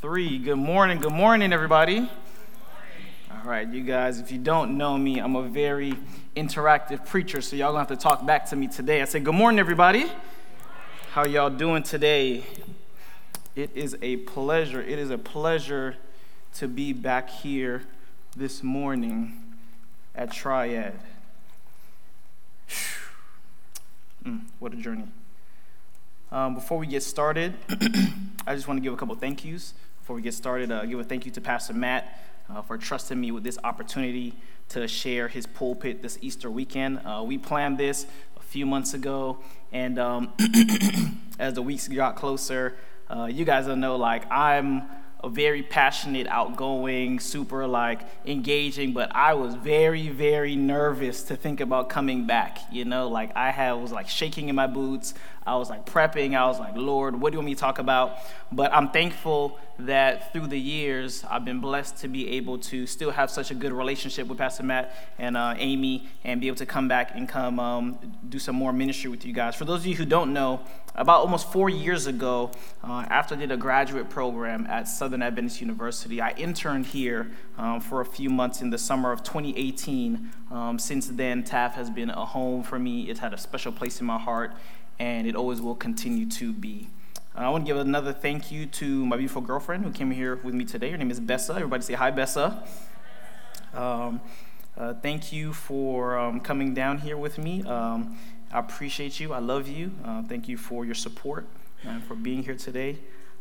three. Good morning. Good morning, everybody. Good morning. All right, you guys, if you don't know me, I'm a very interactive preacher, so y'all gonna have to talk back to me today. I say, Good morning, everybody. How y'all doing today? It is a pleasure. It is a pleasure to be back here this morning at Triad. Mm, what a journey. Um, before we get started, I just want to give a couple thank yous. Before we get started, uh, give a thank you to Pastor Matt uh, for trusting me with this opportunity to share his pulpit this Easter weekend. Uh, we planned this a few months ago, and um, as the weeks got closer, uh, you guys will know like I'm a very passionate, outgoing, super like engaging, but I was very, very nervous to think about coming back. You know, like I had was like shaking in my boots. I was like prepping. I was like, Lord, what do you want me to talk about? But I'm thankful that through the years, I've been blessed to be able to still have such a good relationship with Pastor Matt and uh, Amy and be able to come back and come um, do some more ministry with you guys. For those of you who don't know, about almost four years ago, uh, after I did a graduate program at Southern Adventist University, I interned here um, for a few months in the summer of 2018. Um, since then, TAF has been a home for me. It's had a special place in my heart, and it always will continue to be. Uh, I want to give another thank you to my beautiful girlfriend who came here with me today. Her name is Bessa. Everybody say hi, Bessa. Um, uh, thank you for um, coming down here with me. Um, I appreciate you. I love you. Uh, thank you for your support and for being here today.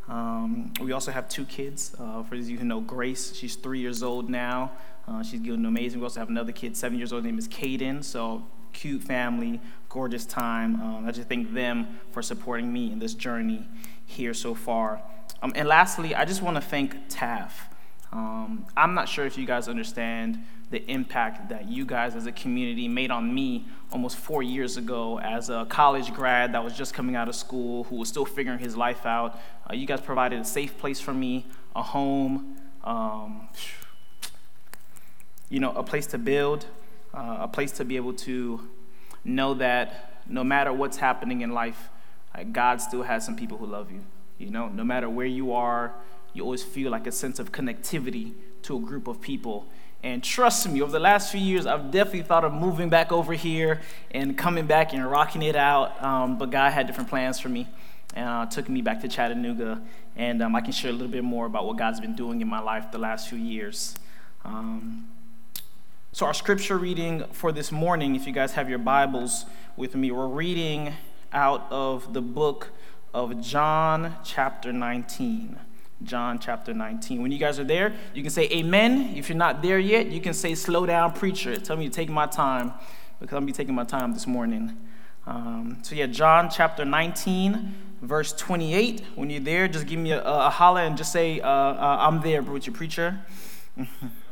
Um, we also have two kids. Uh, for those of you who know Grace, she's three years old now. Uh, she's doing amazing. We also have another kid, seven years old, name is Caden. So cute family, gorgeous time. Um, I just thank them for supporting me in this journey here so far. Um, and lastly, I just want to thank TAF. Um, I'm not sure if you guys understand the impact that you guys as a community made on me almost four years ago as a college grad that was just coming out of school who was still figuring his life out. Uh, you guys provided a safe place for me, a home, um, you know, a place to build, uh, a place to be able to know that no matter what's happening in life, like God still has some people who love you. You know, no matter where you are, you always feel like a sense of connectivity to a group of people. And trust me, over the last few years, I've definitely thought of moving back over here and coming back and rocking it out. Um, but God had different plans for me and uh, took me back to Chattanooga. And um, I can share a little bit more about what God's been doing in my life the last few years. Um, so, our scripture reading for this morning, if you guys have your Bibles with me, we're reading out of the book of John, chapter 19. John chapter 19. When you guys are there, you can say amen. If you're not there yet, you can say slow down, preacher. Tell me to take my time because I'm going to be taking my time this morning. Um, so, yeah, John chapter 19, verse 28. When you're there, just give me a, a holler and just say, uh, uh, I'm there, with your preacher.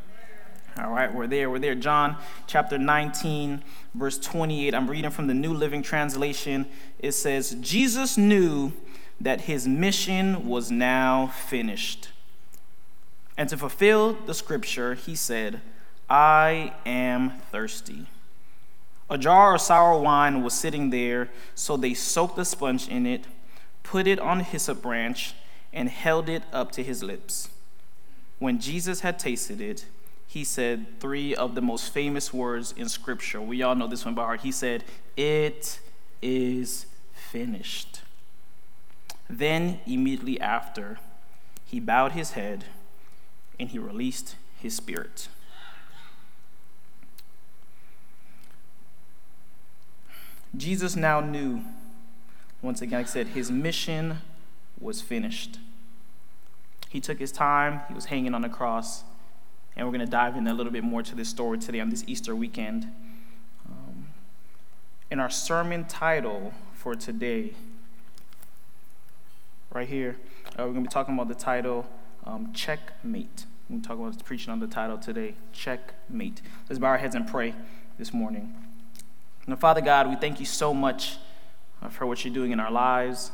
All right, we're there. We're there. John chapter 19, verse 28. I'm reading from the New Living Translation. It says, Jesus knew that his mission was now finished. And to fulfill the scripture, he said, I am thirsty. A jar of sour wine was sitting there, so they soaked a sponge in it, put it on a hyssop branch, and held it up to his lips. When Jesus had tasted it, he said three of the most famous words in Scripture. We all know this one by heart. He said, It is finished. Then, immediately after, he bowed his head and he released his spirit. Jesus now knew, once again, like I said, his mission was finished. He took his time, he was hanging on the cross, and we're going to dive in a little bit more to this story today on this Easter weekend. Um, in our sermon title for today, right here. Uh, we're going to be talking about the title um, Checkmate. We're going to talk about preaching on the title today Checkmate. Let's bow our heads and pray this morning. Now, Father God, we thank you so much uh, for what you're doing in our lives.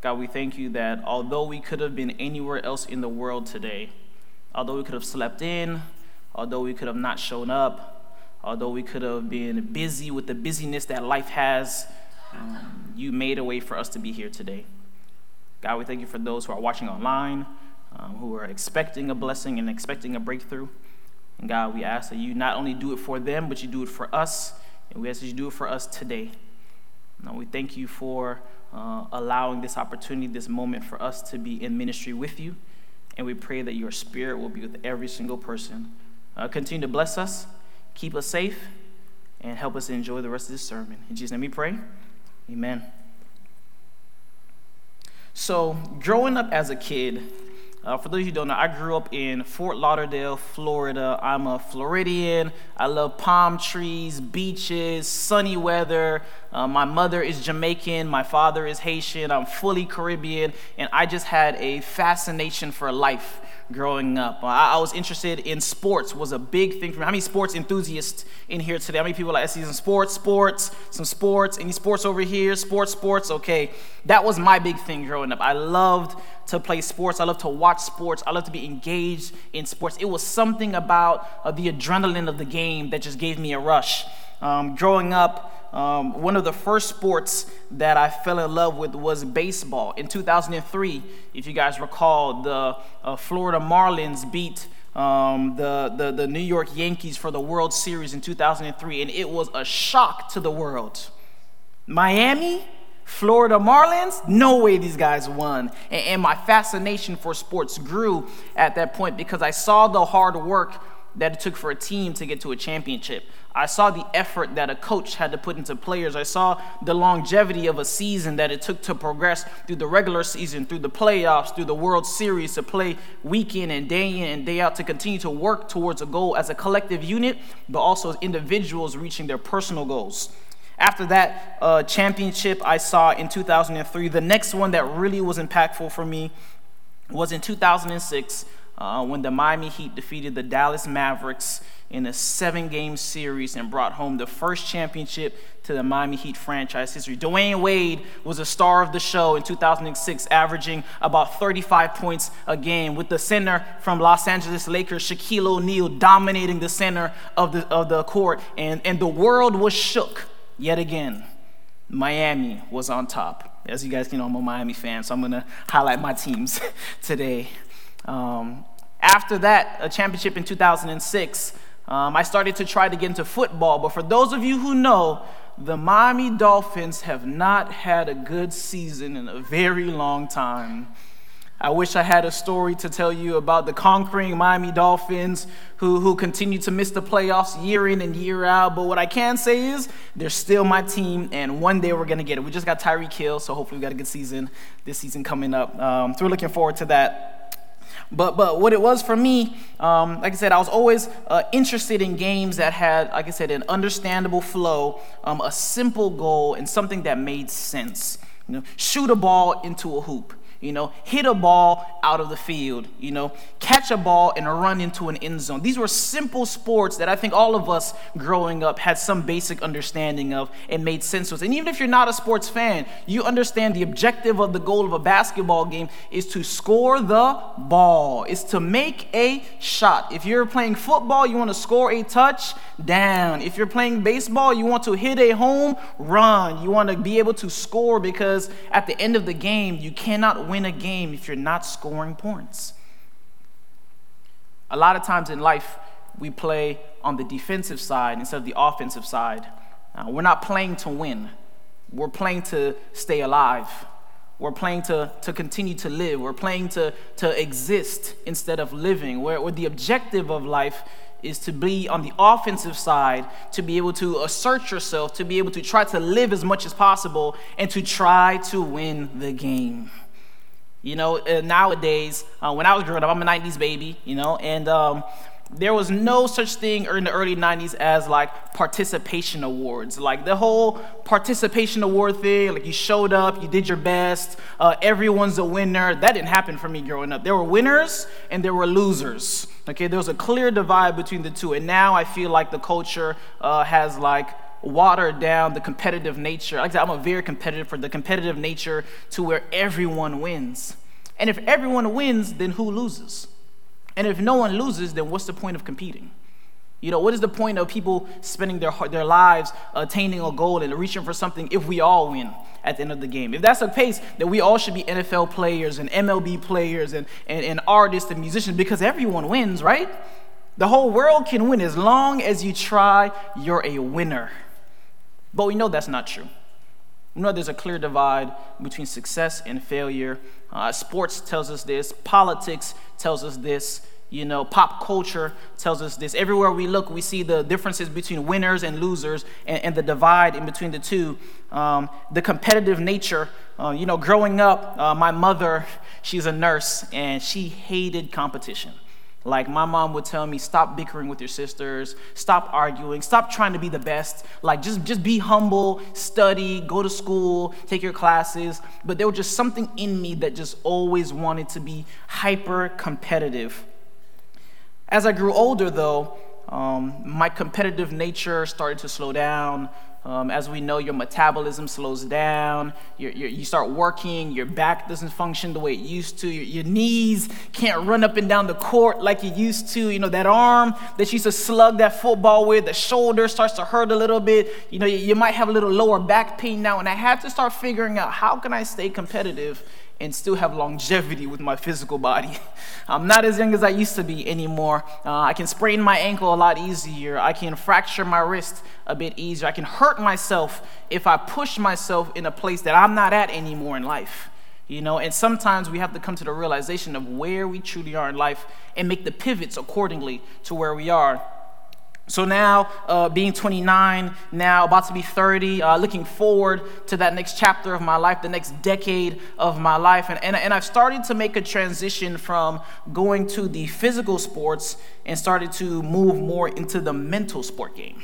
God, we thank you that although we could have been anywhere else in the world today, although we could have slept in, although we could have not shown up, although we could have been busy with the busyness that life has, um, you made a way for us to be here today. God, we thank you for those who are watching online. um, who are expecting a blessing and expecting a breakthrough. And God, we ask that you not only do it for them, but you do it for us. And we ask that you do it for us today. Now, we thank you for uh, allowing this opportunity, this moment for us to be in ministry with you. And we pray that your spirit will be with every single person. Uh, continue to bless us, keep us safe, and help us enjoy the rest of this sermon. In Jesus' name we pray. Amen. So, growing up as a kid, uh, for those of you who don't know, I grew up in Fort Lauderdale, Florida. I'm a Floridian. I love palm trees, beaches, sunny weather. Uh, my mother is Jamaican. My father is Haitian. I'm fully Caribbean. And I just had a fascination for life growing up. I, I, was interested in sports was a big thing for me. How many sports enthusiasts in here today? How many people like I see some sports, sports, some sports? Any sports over here? Sports, sports. Okay, that was my big thing growing up. I loved to play sports. I loved to watch sports. I loved to be engaged in sports. It was something about uh, the adrenaline of the game that just gave me a rush. Um, growing up, um, one of the first sports that I fell in love with was baseball. In 2003, if you guys recall, the uh, Florida Marlins beat um, the, the, the New York Yankees for the World Series in 2003, and it was a shock to the world. Miami, Florida Marlins, no way these guys won. And, and my fascination for sports grew at that point because I saw the hard work that it took for a team to get to a championship. I saw the effort that a coach had to put into players. I saw the longevity of a season that it took to progress through the regular season, through the playoffs, through the World Series, to play week in and day in and day out, to continue to work towards a goal as a collective unit, but also as individuals reaching their personal goals. After that uh, championship I saw in 2003, the next one that really was impactful for me was in 2006 uh, when the Miami Heat defeated the Dallas Mavericks in a seven game series and brought home the first championship to the Miami Heat franchise history. Dwyane Wade was a star of the show in 2006, averaging about 35 points a game, with the center from Los Angeles Lakers, Shaquille O'Neal, dominating the center of the, of the court. And, and the world was shook yet again. Miami was on top. As you guys can know, I'm a Miami fan, so I'm going to highlight my teams today. Um, after that, a championship in 2006, um, I started to try to get into football. But for those of you who know, the Miami Dolphins have not had a good season in a very long time. I wish I had a story to tell you about the conquering Miami Dolphins who, who continue to miss the playoffs year in and year out. But what I can say is they're still my team, and one day we're going to get it. We just got Tyreek Hill, so hopefully we got a good season this season coming up. Um, so we're looking forward to that. But, but what it was for me, um, like I said, I was always uh, interested in games that had, like I said, an understandable flow, um, a simple goal, and something that made sense. You know, shoot a ball into a hoop you know, hit a ball out of the field, you know, catch a ball and run into an end zone. These were simple sports that I think all of us growing up had some basic understanding of and made sense with. And even if you're not a sports fan, you understand the objective of the goal of a basketball game is to score the ball, is to make a shot. If you're playing football, you want to score a touchdown. If you're playing baseball, you want to hit a home run. You want to be able to score because at the end of the game, you cannot win win a game if you're not scoring points. A lot of times in life, we play on the defensive side instead of the offensive side. Uh, we're not playing to win, we're playing to stay alive. We're playing to, to continue to live. We're playing to, to exist instead of living. Where, where the objective of life is to be on the offensive side, to be able to assert yourself, to be able to try to live as much as possible, and to try to win the game. You know, uh, nowadays, uh, when I was growing up, I'm a 90s baby, you know, and um, there was no such thing in the early 90s as like participation awards. Like the whole participation award thing, like you showed up, you did your best, uh, everyone's a winner. That didn't happen for me growing up. There were winners and there were losers. Okay, there was a clear divide between the two. And now I feel like the culture uh, has like watered down the competitive nature. Like I said, I'm a very competitive for the competitive nature to where everyone wins. And if everyone wins, then who loses? And if no one loses, then what's the point of competing? You know, what is the point of people spending their, their lives attaining a goal and reaching for something if we all win at the end of the game? If that's the case, then we all should be NFL players and MLB players and, and, and artists and musicians because everyone wins, right? The whole world can win as long as you try, you're a winner. But we know that's not true. We know there's a clear divide between success and failure. Uh, sports tells us this, politics tells us this. You know, pop culture tells us this. Everywhere we look, we see the differences between winners and losers and, and the divide in between the two. Um, the competitive nature. Uh, you know, growing up, uh, my mother, she's a nurse, and she hated competition. Like my mom would tell me, stop bickering with your sisters, stop arguing, stop trying to be the best. Like just, just be humble, study, go to school, take your classes. But there was just something in me that just always wanted to be hyper competitive. As I grew older, though, um, my competitive nature started to slow down. Um, as we know, your metabolism slows down. You're, you're, you start working. Your back doesn't function the way it used to. Your, your, knees can't run up and down the court like you used to. You know, that arm that you used to slug that football with, the shoulder starts to hurt a little bit. You know, you, you might have a little lower back pain now. And I had to start figuring out how can I stay competitive and still have longevity with my physical body. I'm not as young as I used to be anymore. Uh, I can sprain my ankle a lot easier. I can fracture my wrist a bit easier. I can hurt myself if I push myself in a place that I'm not at anymore in life. You know, and sometimes we have to come to the realization of where we truly are in life and make the pivots accordingly to where we are. So now, uh, being 29, now about to be 30, uh, looking forward to that next chapter of my life, the next decade of my life. And, and, and I've started to make a transition from going to the physical sports and started to move more into the mental sport game.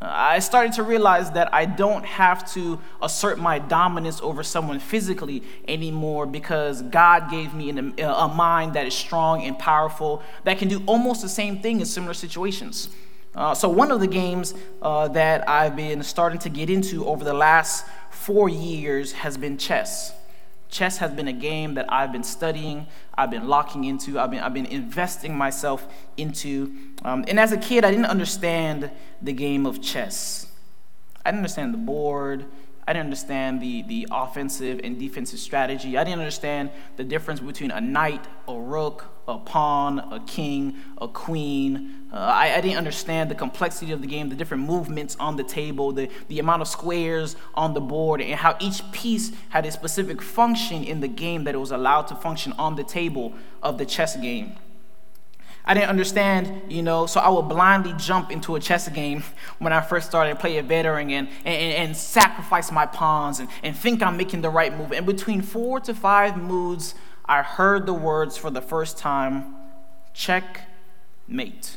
Uh, I started to realize that I don't have to assert my dominance over someone physically anymore because God gave me an, a mind that is strong and powerful that can do almost the same thing in similar situations. Uh, so, one of the games uh, that I've been starting to get into over the last four years has been chess. Chess has been a game that I've been studying, I've been locking into, I've been, I've been investing myself into. Um, and as a kid, I didn't understand the game of chess. I didn't understand the board, I didn't understand the, the offensive and defensive strategy. I didn't understand the difference between a knight, a rook, a pawn, a king, a queen. Uh, I, I, didn't understand the complexity of the game, the different movements on the table, the, the amount of squares on the board, and how each piece had a specific function in the game that it was allowed to function on the table of the chess game. I didn't understand, you know, so I would blindly jump into a chess game when I first started playing veteran and, and, and sacrifice my pawns and, and think I'm making the right move. And between four to five moves, I heard the words for the first time checkmate.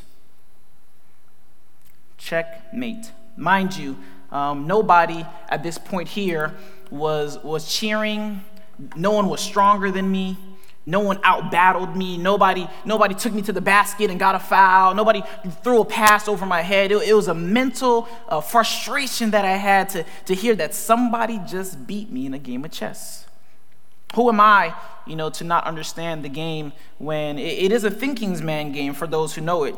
Checkmate. Mind you, um, nobody at this point here was, was cheering. No one was stronger than me. No one outbattled me. Nobody, nobody took me to the basket and got a foul. Nobody threw a pass over my head. It, it was a mental uh, frustration that I had to, to hear that somebody just beat me in a game of chess. Who am I, you know, to not understand the game when it, is a thinking's man game for those who know it?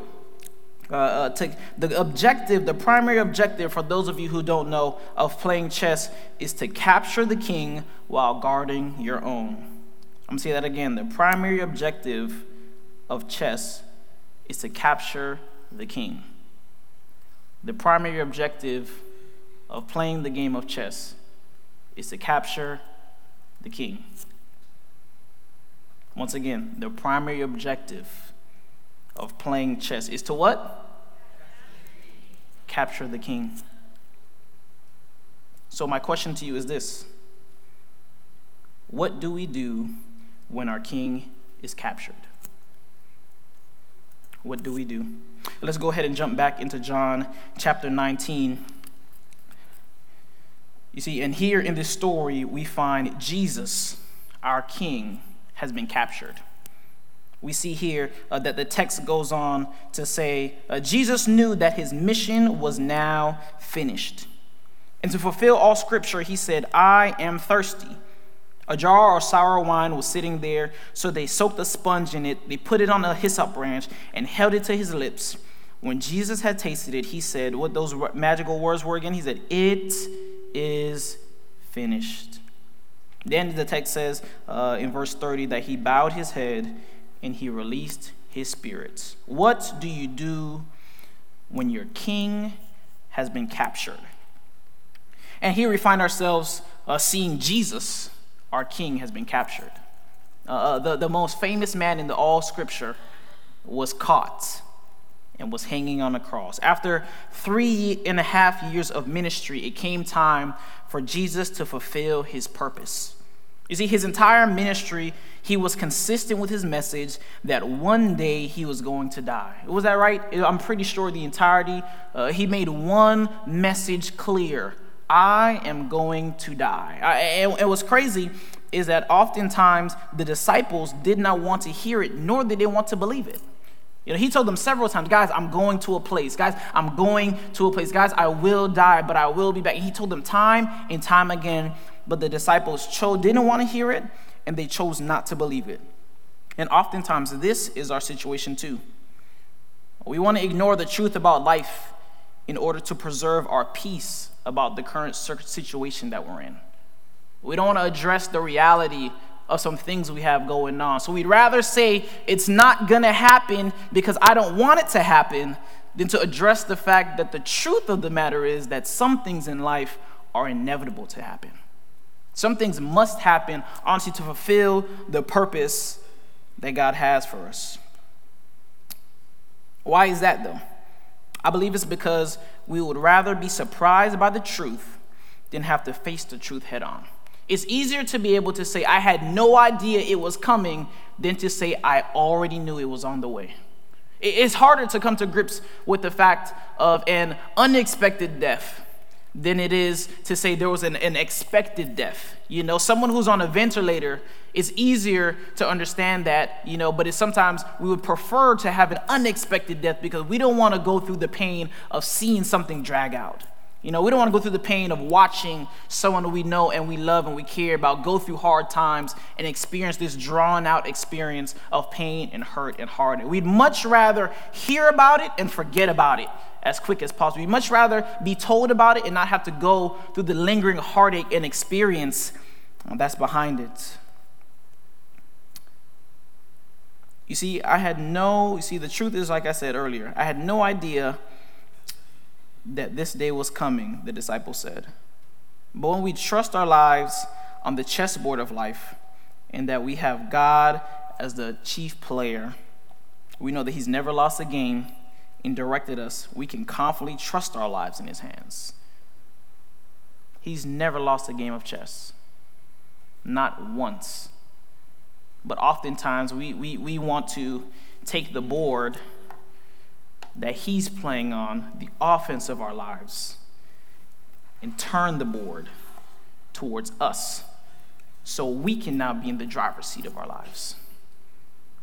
Uh, uh, to, the objective, the primary objective for those of you who don't know of playing chess is to capture the king while guarding your own. I'm gonna say that again. The primary objective of chess is to capture the king. The primary objective of playing the game of chess is to capture the king. Once again, the primary objective of playing chess is to what? Capture the king. So, my question to you is this What do we do when our king is captured. What do we do? Let's go ahead and jump back into John chapter 19. You see, and here in this story, we find Jesus, our king, has been captured. We see here uh, that the text goes on to say uh, Jesus knew that his mission was now finished. And to fulfill all scripture, he said, I am thirsty. A jar of sour wine was sitting there, so they soaked a sponge in it. They put it on a hyssop branch and held it to his lips. When Jesus had tasted it, he said, what those magical words were again? He said, It is finished. Then the text says uh, in verse 30 that he bowed his head and he released his spirit. What do you do when your king has been captured? And here we find ourselves uh, seeing Jesus, our king, has been captured. Uh, uh, the, the most famous man in the all scripture was caught and was hanging on a cross. After three and a half years of ministry, it came time for Jesus to fulfill his purpose. You see, his entire ministry, he was consistent with his message that one day he was going to die. Was that right? I'm pretty sure the entirety, uh, he made one message clear I am going to die. I, and, and what's crazy is that oftentimes the disciples did not want to hear it, nor did they want to believe it. You know, he told them several times, guys, I'm going to a place. Guys, I'm going to a place. Guys, I will die, but I will be back. He told them time and time again, but the disciples chose, didn't want to hear it, and they chose not to believe it. And oftentimes, this is our situation too. We want to ignore the truth about life in order to preserve our peace about the current situation that we're in. We don't want to address the reality of some things we have going on. So we'd rather say it's not going to happen because I don't want it to happen than to address the fact that the truth of the matter is that some things in life are inevitable to happen. Some things must happen, honestly, to fulfill the purpose that God has for us. Why is that, though? I believe it's because we would rather be surprised by the truth than have to face the truth head on. It's easier to be able to say, I had no idea it was coming, than to say, I already knew it was on the way. It's harder to come to grips with the fact of an unexpected death than it is to say there was an, an expected death. You know, someone who's on a ventilator, it's easier to understand that, you know, but it's sometimes we would prefer to have an unexpected death because we don't want to go through the pain of seeing something drag out. You know, we don't want to go through the pain of watching someone we know and we love and we care about go through hard times and experience this drawn out experience of pain and hurt and heartache. We'd much rather hear about it and forget about it as quick as possible. We'd much rather be told about it and not have to go through the lingering heartache and experience uh, that's behind it. You see, I had no, you see, the truth is, like I said earlier, I had no idea that this day was coming, the disciples said. But when we trust our lives on the chessboard of life and that we have God as the chief player, we know that He's never lost a game and directed us. We can confidently trust our lives in His hands. He's never lost a game of chess, not once. But oftentimes we, we, we want to take the board that He's playing on, the offense of our lives, and turn the board towards us so we can now be in the driver's seat of our lives.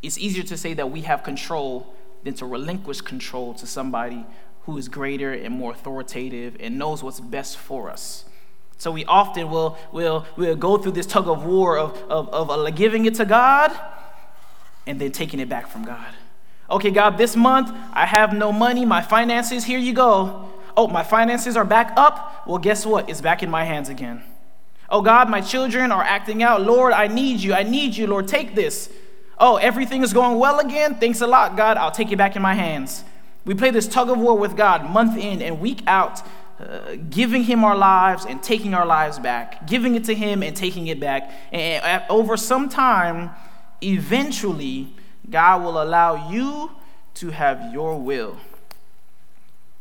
It's easier to say that we have control than to relinquish control to somebody who is greater and more authoritative and knows what's best for us. So we often will, will, will go through this tug of war of, of, of uh, giving it to God and then taking it back from God. Okay, God, this month I have no money, my finances, here you go. Oh, my finances are back up. Well, guess what? It's back in my hands again. Oh, God, my children are acting out. Lord, I need you. I need you, Lord. Take this. Oh, everything is going well again. Thanks a lot, God. I'll take it back in my hands. We play this tug of war with God month in and week out, uh, giving Him our lives and taking our lives back, giving it to Him and taking it back. And over some time, eventually, God will allow you to have your will.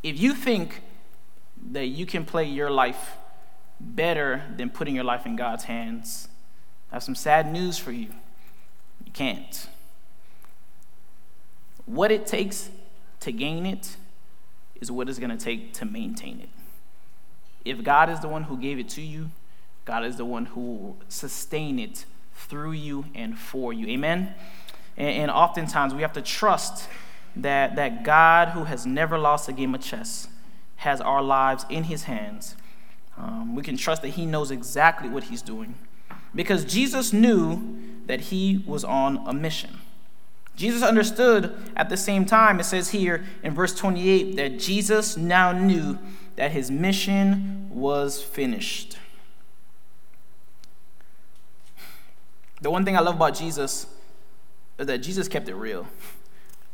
If you think that you can play your life better than putting your life in God's hands, I have some sad news for you. You can't. What it takes to gain it is what it's going to take to maintain it. If God is the one who gave it to you, God is the one who will sustain it through you and for you. Amen? And, and oftentimes we have to trust that, that God, who has never lost a game of chess, has our lives in his hands. Um, we can trust that he knows exactly what he's doing because Jesus knew that he was on a mission. Jesus understood at the same time, it says here in verse 28, that Jesus now knew that his mission was finished. The one thing I love about Jesus that Jesus kept it real.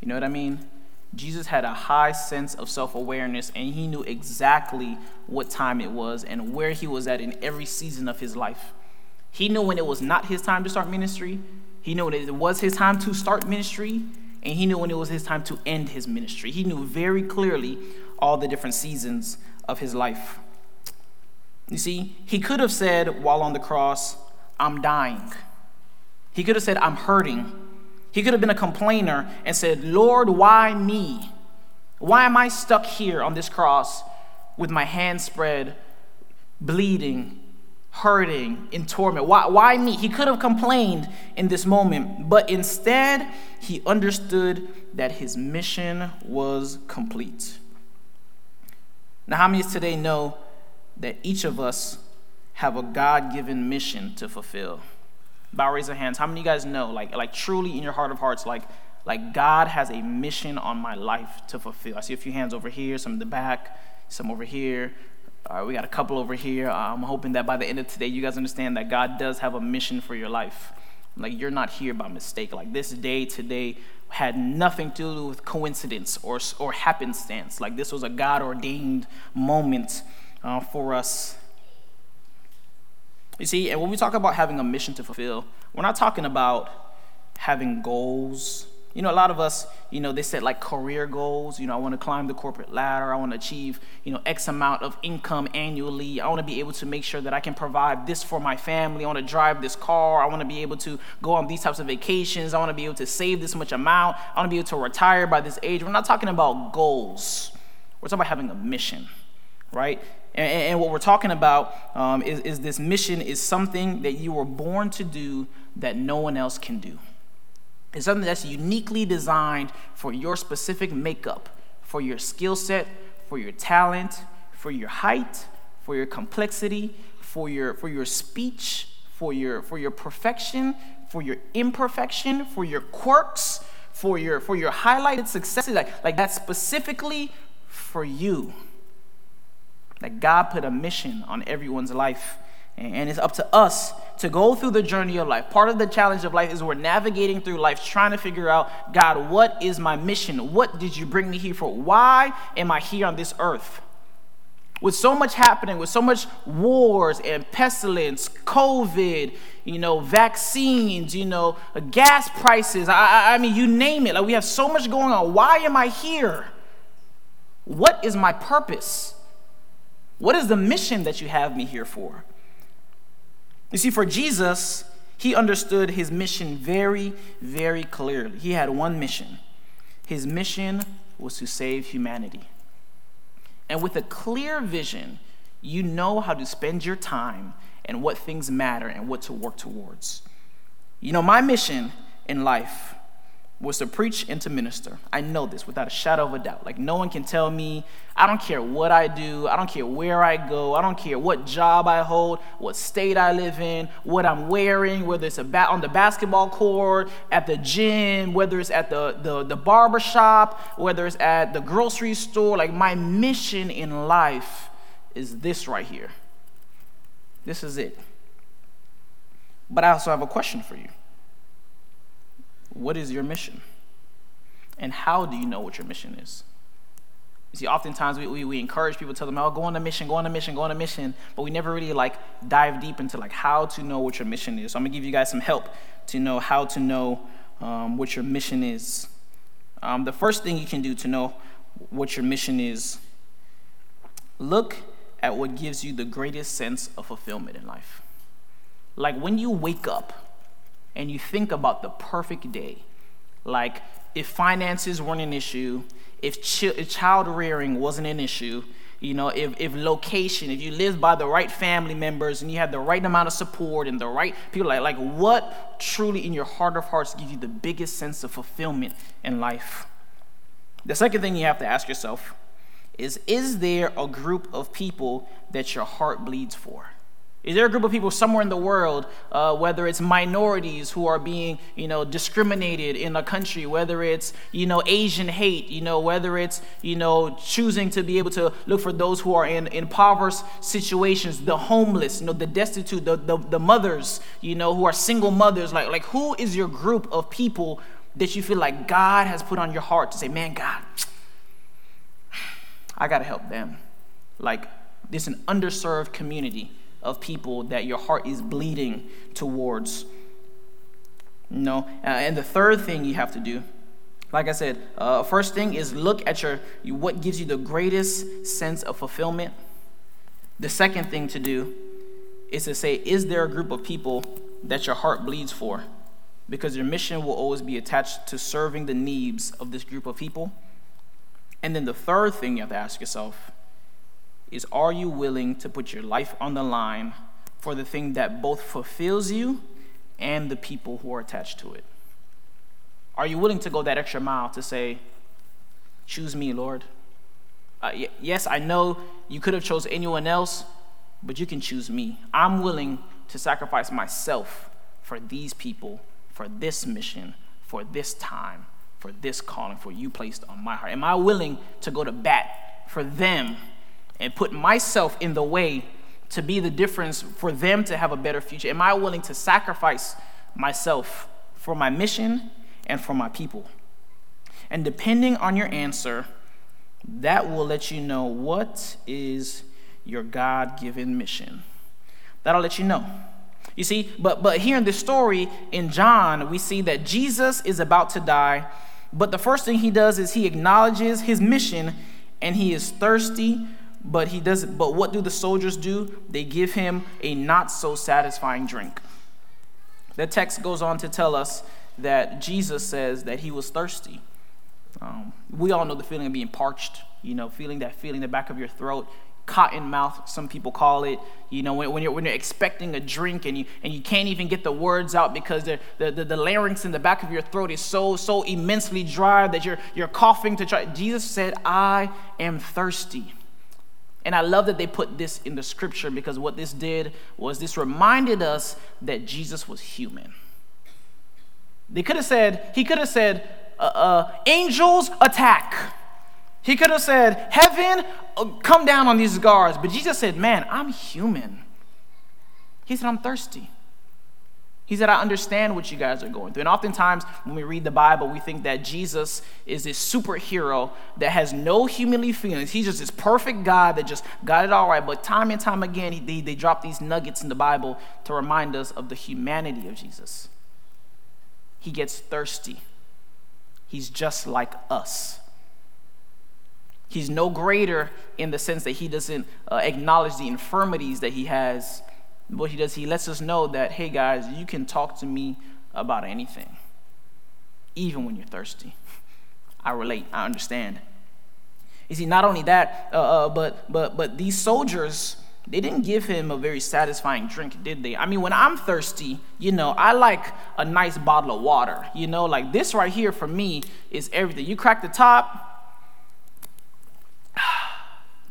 You know what I mean? Jesus had a high sense of self awareness and he knew exactly what time it was and where he was at in every season of his life. He knew when it was not his time to start ministry, he knew when it was his time to start ministry, and he knew when it was his time to end his ministry. He knew very clearly all the different seasons of his life. You see, he could have said while on the cross, I'm dying. He could have said, I'm hurting. He could have been a complainer and said, Lord, why me? Why am I stuck here on this cross with my hands spread, bleeding, hurting, in torment? Why, why me? He could have complained in this moment, but instead, he understood that his mission was complete. Now, how many of today know that each of us have a God given mission to fulfill? Bow, raise your hands. How many of you guys know, like, like truly in your heart of hearts, like, like God has a mission on my life to fulfill? I see a few hands over here, some in the back, some over here. All right, we got a couple over here. I'm hoping that by the end of today, you guys understand that God does have a mission for your life. Like, you're not here by mistake. Like, this day today had nothing to do with coincidence or, or happenstance. Like, this was a God ordained moment uh, for us you see, and when we talk about having a mission to fulfill, we're not talking about having goals. You know, a lot of us, you know, they set like career goals. You know, I want to climb the corporate ladder. I want to achieve, you know, X amount of income annually. I want to be able to make sure that I can provide this for my family. I want to drive this car. I want to be able to go on these types of vacations. I want to be able to save this much amount. I want to be able to retire by this age. We're not talking about goals. We're talking about having a mission, right? And, and what we're talking about um, is, is this mission is something that you were born to do that no one else can do. It's something that's uniquely designed for your specific makeup, for your skill set, for your talent, for your height, for your complexity, for your, for your speech, for your, for your perfection, for your imperfection, for your quirks, for your, for your highlighted successes. Like, like that's specifically for you. That God put a mission on everyone's life. And it's up to us to go through the journey of life. Part of the challenge of life is we're navigating through life trying to figure out God, what is my mission? What did you bring me here for? Why am I here on this earth? With so much happening, with so much wars and pestilence, COVID, you know, vaccines, you know, gas prices, I, I mean, you name it. Like we have so much going on. Why am I here? What is my purpose? What is the mission that you have me here for? You see, for Jesus, he understood his mission very, very clearly. He had one mission. His mission was to save humanity. And with a clear vision, you know how to spend your time and what things matter and what to work towards. You know, my mission in life was to preach and to minister. I know this without a shadow of a doubt. Like, no one can tell me, I don't care what I do, I don't care where I go, I don't care what job I hold, what state I live in, what I'm wearing, whether it's ba- on the basketball court, at the gym, whether it's at the, the, the barber shop, whether it's at the grocery store. Like, my mission in life is this right here. This is it. But I also have a question for you. What is your mission? And how do you know what your mission is? You see, oftentimes we, we, we encourage people, tell them, oh, go on a mission, go on a mission, go on a mission, but we never really like dive deep into like how to know what your mission is. So I'm gonna give you guys some help to know how to know um, what your mission is. Um, the first thing you can do to know what your mission is, look at what gives you the greatest sense of fulfillment in life. Like when you wake up, and you think about the perfect day, like if finances weren't an issue, if, ch- child rearing wasn't an issue, you know, if, if location, if you live by the right family members and you have the right amount of support and the right people, like, like what truly in your heart of hearts gives you the biggest sense of fulfillment in life? The second thing you have to ask yourself is Is there a group of people that your heart bleeds for? Is there a group of people somewhere in the world, uh, whether it's minorities who are being, you know, discriminated in a country, whether it's, you know, Asian hate, you know, whether it's, you know, choosing to be able to look for those who are in impoverished situations, the homeless, you know, the destitute, the, the, the mothers, you know, who are single mothers. Like, like, who is your group of people that you feel like God has put on your heart to say, man, God, I got to help them? Like, this an underserved community of people that your heart is bleeding towards. You know, uh, and the third thing you have to do, like I said, uh, first thing is look at your what gives you the greatest sense of fulfillment. The second thing to do is to say, is there a group of people that your heart bleeds for? Because your mission will always be attached to serving the needs of this group of people. And then the third thing you have to ask yourself is are you willing to put your life on the line for the thing that both fulfills you and the people who are attached to it? Are you willing to go that extra mile to say, Choose me, Lord? Uh, y- yes, I know you could have chose anyone else, but you can choose me. I'm willing to sacrifice myself for these people, for this mission, for this time, for this calling, for you placed on my heart. Am I willing to go to bat for them and put myself in the way to be the difference for them to have a better future? Am I willing to sacrifice myself for my mission and for my people? And depending on your answer, that will let you know what is your God given mission. That'll let you know. You see, but, but here in this story in John, we see that Jesus is about to die. But the first thing he does is he acknowledges his mission and he is thirsty but he doesn't but what do the soldiers do? They give him a not so satisfying drink. The text goes on to tell us that jesus says that he was thirsty. Um, we all know the feeling of being parched you know feeling that feeling in the back of your throat cotton mouth some people call it. You know when, when, you're, when you're expecting a drink and you, and you can't even get the words out because the, the, the, the larynx in the back of your throat is so so immensely dry that you're, you're coughing to try. Jesus said i am thirsty and I love that they put this in the scripture because what this did was this reminded us that Jesus was human. They could have said, he could have said, uh, uh, angels attack. He could have said, heaven, uh, come down on these guards. But Jesus said, man, I'm human. He said, I'm thirsty. He said, I understand what you guys are going through. And oftentimes, when we read the Bible, we think that Jesus is this superhero that has no humanly feelings. He's just this perfect God that just got it all right. But time and time again, they, they drop these nuggets in the Bible to remind us of the humanity of Jesus. He gets thirsty, he's just like us. He's no greater in the sense that he doesn't uh, acknowledge the infirmities that he has what he does, he lets us know that, hey guys, you can talk to me about anything, even when you're thirsty. I relate, I understand. You see, not only that, uh, uh, but, but, but these soldiers, they didn't give him a very satisfying drink, did they? I mean, when I'm thirsty, you know, I like a nice bottle of water. You know, like this right here for me is everything. You crack the top,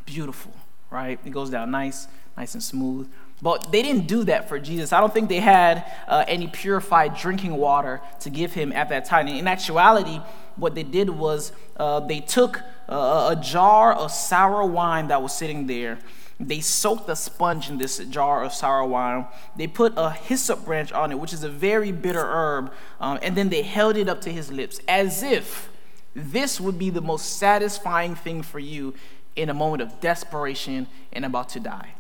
beautiful, right? It goes down nice, nice and smooth. But they didn't do that for Jesus. I don't think they had uh, any purified drinking water to give him at that time. In actuality, what they did was uh, they took uh, a jar of sour wine that was sitting there. They soaked a sponge in this jar of sour wine. They put a hyssop branch on it, which is a very bitter herb, um, and then they held it up to his lips as if this would be the most satisfying thing for you in a moment of desperation and about to die.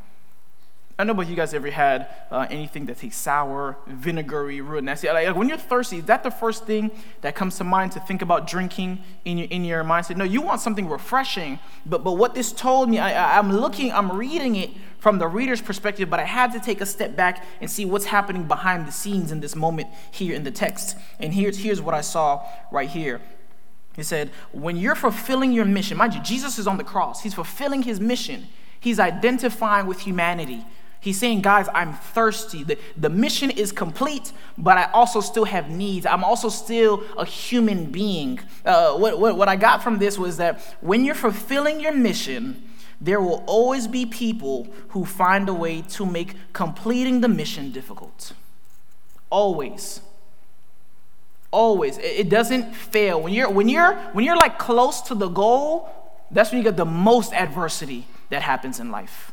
I know, but you guys ever had uh, anything that tastes sour, vinegary, real nasty? Like, when you're thirsty, is that the first thing that comes to mind to think about drinking in your in your mindset? No, you want something refreshing. But but what this told me, I, I'm looking, I'm reading it from the reader's perspective, but I had to take a step back and see what's happening behind the scenes in this moment here in the text. And here's here's what I saw right here. He said, when you're fulfilling your mission, mind you, Jesus is on the cross. He's fulfilling his mission. He's identifying with humanity He's saying, guys, I'm thirsty. The, the mission is complete, but I also still have needs. I'm also still a human being. Uh, what, what, what I got from this was that when you're fulfilling your mission, there will always be people who find a way to make completing the mission difficult. Always. Always. It doesn't fail. When you're when you're when you're like close to the goal, that's when you get the most adversity that happens in life.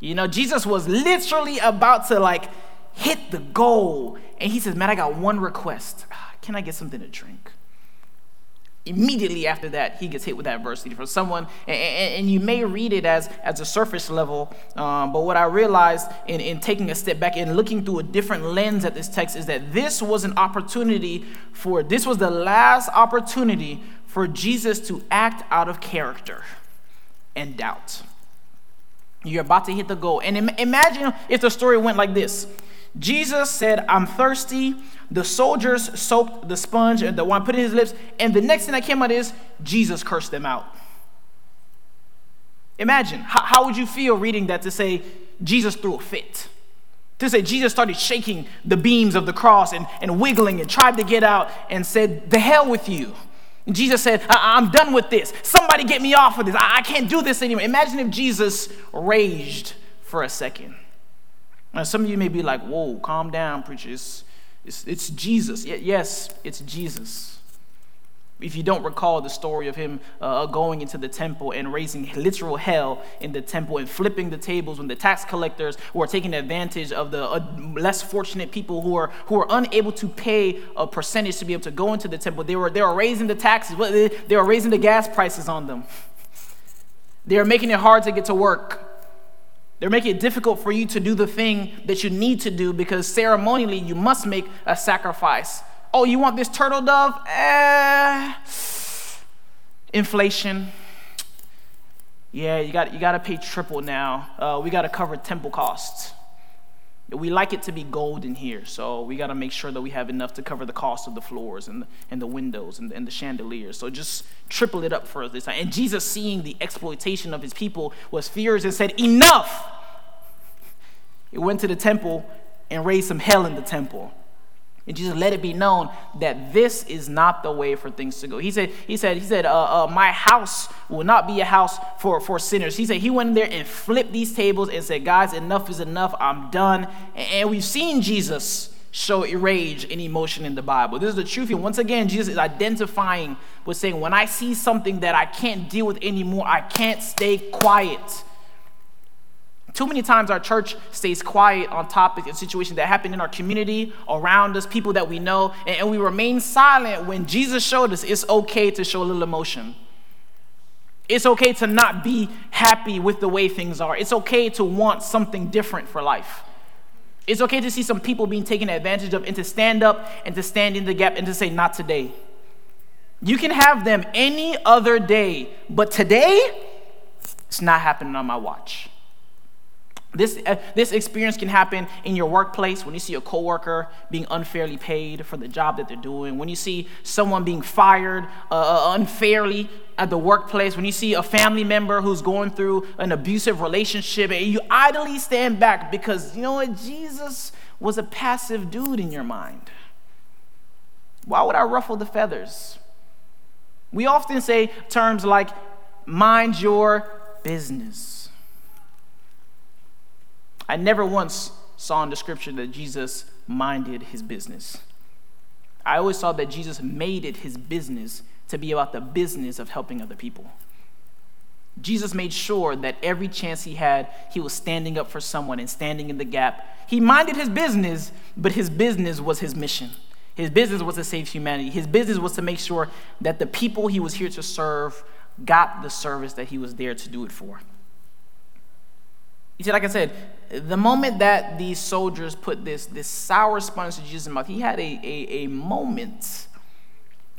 You know, Jesus was literally about to like hit the goal. And he says, Man, I got one request. Can I get something to drink? Immediately after that, he gets hit with adversity from someone, and, and you may read it as, as a surface level, um, but what I realized in, in taking a step back and looking through a different lens at this text is that this was an opportunity for, this was the last opportunity for Jesus to act out of character and doubt. You're about to hit the goal. And Im- imagine if the story went like this Jesus said, I'm thirsty. The soldiers soaked the sponge and the wine, put in his lips, and the next thing that came out is Jesus cursed them out. Imagine, how, how would you feel reading that to say Jesus threw a fit? To say Jesus started shaking the beams of the cross and, and wiggling and tried to get out and said, The hell with you. Jesus said, uh, I- am done with this. Somebody get me off of this. I-, I can't do this anymore. Imagine if Jesus raged for a second. Now, some of you may be like, whoa, calm down, preachers. It's, it's Jesus. Yes, it's Jesus. If you don't recall the story of him uh, going into the temple and raising literal hell in the temple and flipping the tables when the tax collectors were taking advantage of the uh, less fortunate people who are, who are unable to pay a percentage to be able to go into the temple, they were, they were raising the taxes, they were raising the gas prices on them. They were making it hard to get to work. They're making it difficult for you to do the thing that you need to do because ceremonially you must make a sacrifice. Oh, you want this turtle dove? Eh, inflation. Yeah, you got, you got to pay triple now. Uh, we got to cover temple costs. We like it to be gold in here, so we got to make sure that we have enough to cover the cost of the floors and the, and the windows and, and the chandeliers. So just triple it up for us this time. And Jesus, seeing the exploitation of his people, was furious and said, Enough! He went to the temple and raised some hell in the temple. And Jesus let it be known that this is not the way for things to go. He said, he said, he said, uh, uh, my house will not be a house for, for sinners. He said he went in there and flipped these tables and said, guys, enough is enough. I'm done. And we've seen Jesus show rage and emotion in the Bible. This is the truth. And once again, Jesus is identifying with saying, when I see something that I can't deal with anymore, I can't stay quiet. Too many times our church stays quiet on topics and situations that happen in our community, around us, people that we know, and, we remain silent when Jesus showed us it's okay to show a little emotion. It's okay to not be happy with the way things are. It's okay to want something different for life. It's okay to see some people being taken advantage of and to stand up and to stand in the gap and to say, Not today. You can have them any other day, but today, it's not happening on my watch. This, uh, this experience can happen in your workplace when you see a coworker being unfairly paid for the job that they're doing, when you see someone being fired uh, uh, unfairly at the workplace, when you see a family member who's going through an abusive relationship, and you idly stand back because you know what? Jesus was a passive dude in your mind. Why would I ruffle the feathers? We often say terms like, mind your business. I never once saw in the scripture that Jesus minded his business. I always saw that Jesus made it his business to be about the business of helping other people. Jesus made sure that every chance he had, he was standing up for someone and standing in the gap. He minded his business, but his business was his mission. His business was to save humanity. His business was to make sure that the people he was here to serve got the service that he was there to do it for. You see, like I said, the moment that these soldiers put this, this sour sponge to Jesus' mouth, he had a, a, a moment.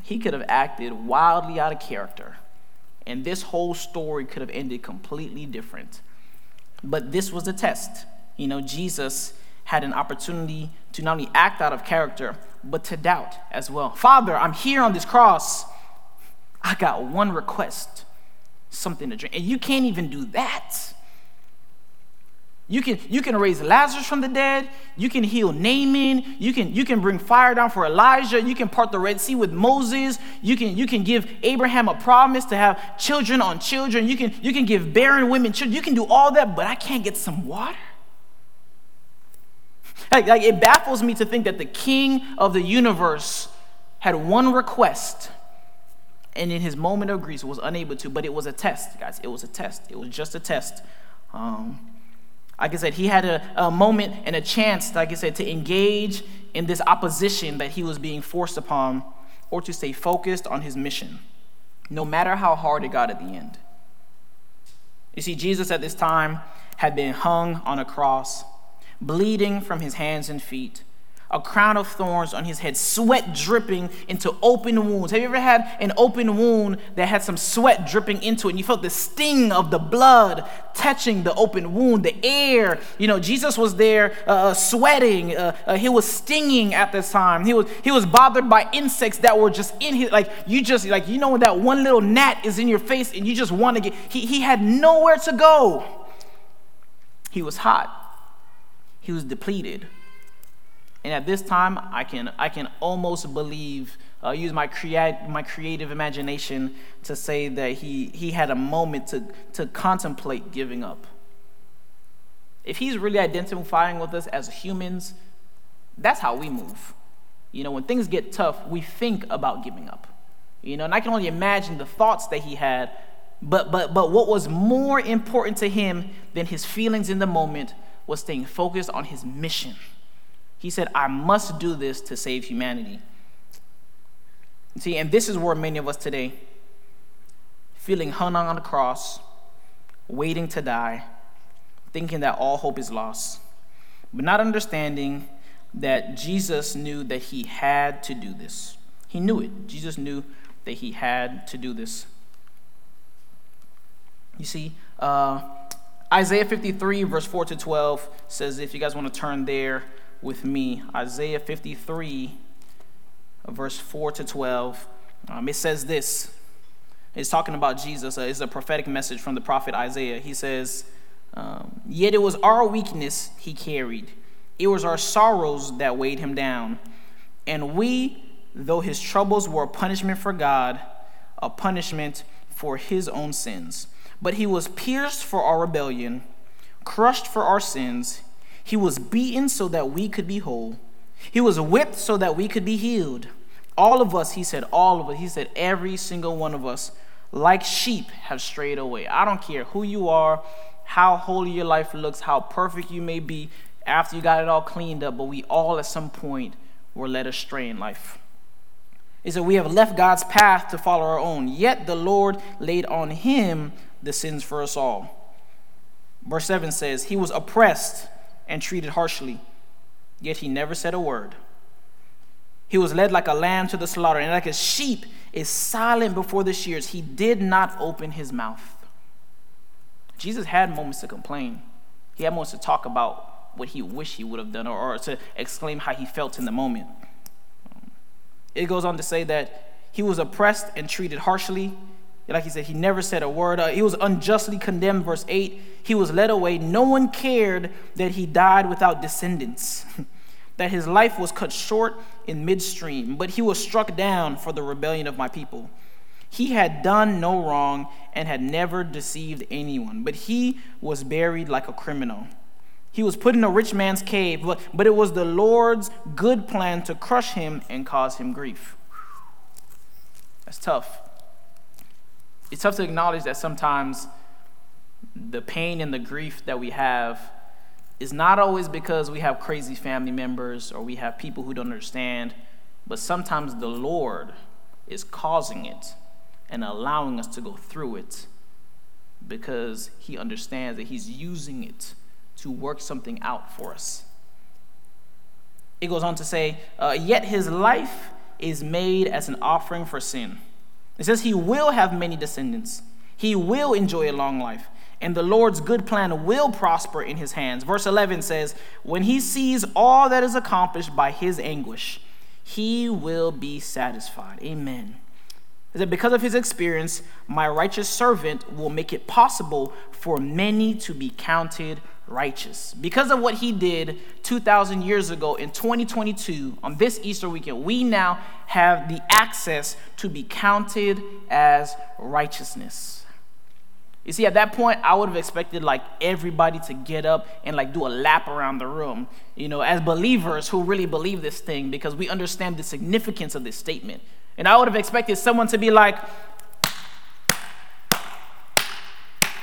He could have acted wildly out of character, and this whole story could have ended completely different. But this was a test. You know, Jesus had an opportunity to not only act out of character, but to doubt as well. Father, I'm here on this cross. I got one request something to drink. And you can't even do that. You can, you can raise Lazarus from the dead. You can heal Naaman. You can, you can bring fire down for Elijah. You can part the Red Sea with Moses. You can, you can give Abraham a promise to have children on children. You can, you can give barren women children. You can do all that, but I can't get some water. Like, like it baffles me to think that the king of the universe had one request and in his moment of grief was unable to, but it was a test, guys. It was a test. It was just a test. Um, like I said, he had a, a moment and a chance, like I said, to engage in this opposition that he was being forced upon or to stay focused on his mission, no matter how hard it got at the end. You see, Jesus at this time had been hung on a cross, bleeding from his hands and feet a crown of thorns on his head, sweat dripping into open wounds. Have you ever had an open wound that had some sweat dripping into it and you felt the sting of the blood touching the open wound, the air? You know, Jesus was there uh, uh, sweating. Uh, uh, he was stinging at this time. He was, he was bothered by insects that were just in his, like, you just, like, you know, when that one little gnat is in your face and you just want to get, he, he had nowhere to go. He was hot. He was depleted. And at this time, I can, I can almost believe, uh, use my, crea- my creative imagination to say that he, he had a moment to, to contemplate giving up. If he's really identifying with us as humans, that's how we move. You know, when things get tough, we think about giving up. You know, and I can only imagine the thoughts that he had, but but but what was more important to him than his feelings in the moment was staying focused on his mission. He said, I must do this to save humanity. See, and this is where many of us today, feeling hung on the cross, waiting to die, thinking that all hope is lost, but not understanding that Jesus knew that he had to do this. He knew it. Jesus knew that he had to do this. You see, uh, Isaiah 53, verse 4 to 12 says, if you guys want to turn there, with me. Isaiah 53, verse 4 to 12. Um, it says this. It's talking about Jesus. Uh, it's a prophetic message from the prophet Isaiah. He says, um, Yet it was our weakness he carried, it was our sorrows that weighed him down. And we, though his troubles were a punishment for God, a punishment for his own sins. But he was pierced for our rebellion, crushed for our sins. He was beaten so that we could be whole. He was whipped so that we could be healed. All of us, he said, all of us, he said, every single one of us, like sheep, have strayed away. I don't care who you are, how holy your life looks, how perfect you may be after you got it all cleaned up, but we all at some point were led astray in life. He said, We have left God's path to follow our own, yet the Lord laid on him the sins for us all. Verse 7 says, He was oppressed and treated harshly, yet he never said a word. He was led like a lamb to the slaughter, and like a sheep is silent before the shears, he did not open his mouth. Jesus had moments to complain. He had moments to talk about what he wished he would have done or, or to exclaim how he felt in the moment. It goes on to say that he was oppressed and treated harshly, like he said, he never said a word. Uh, he was unjustly condemned, verse 8. He was led away. No one cared that he died without descendants, that his life was cut short in midstream, but he was struck down for the rebellion of my people. He had done no wrong and had never deceived anyone, but he was buried like a criminal. He was put in a rich man's cave, but, but it was the Lord's good plan to crush him and cause him grief. That's tough it's tough to acknowledge that sometimes the pain and the grief that we have is not always because we have crazy family members or we have people who don't understand, but sometimes the Lord is causing it and allowing us to go through it because He understands that He's using it to work something out for us. It goes on to say, uh, Yet His life is made as an offering for sin. It says he will have many descendants. He will enjoy a long life, and the Lord's good plan will prosper in his hands. Verse 11 says, When he sees all that is accomplished by his anguish, he will be satisfied. Amen. Is that because of his experience, my righteous servant will make it possible for many to be counted righteous. Because of what he did 2,000 years ago in 2022, on this Easter weekend, we now have the access to be counted as righteousness. You see, at that point, I would have expected like everybody to get up and like do a lap around the room, you know, as believers who really believe this thing because we understand the significance of this statement. And I would have expected someone to be like,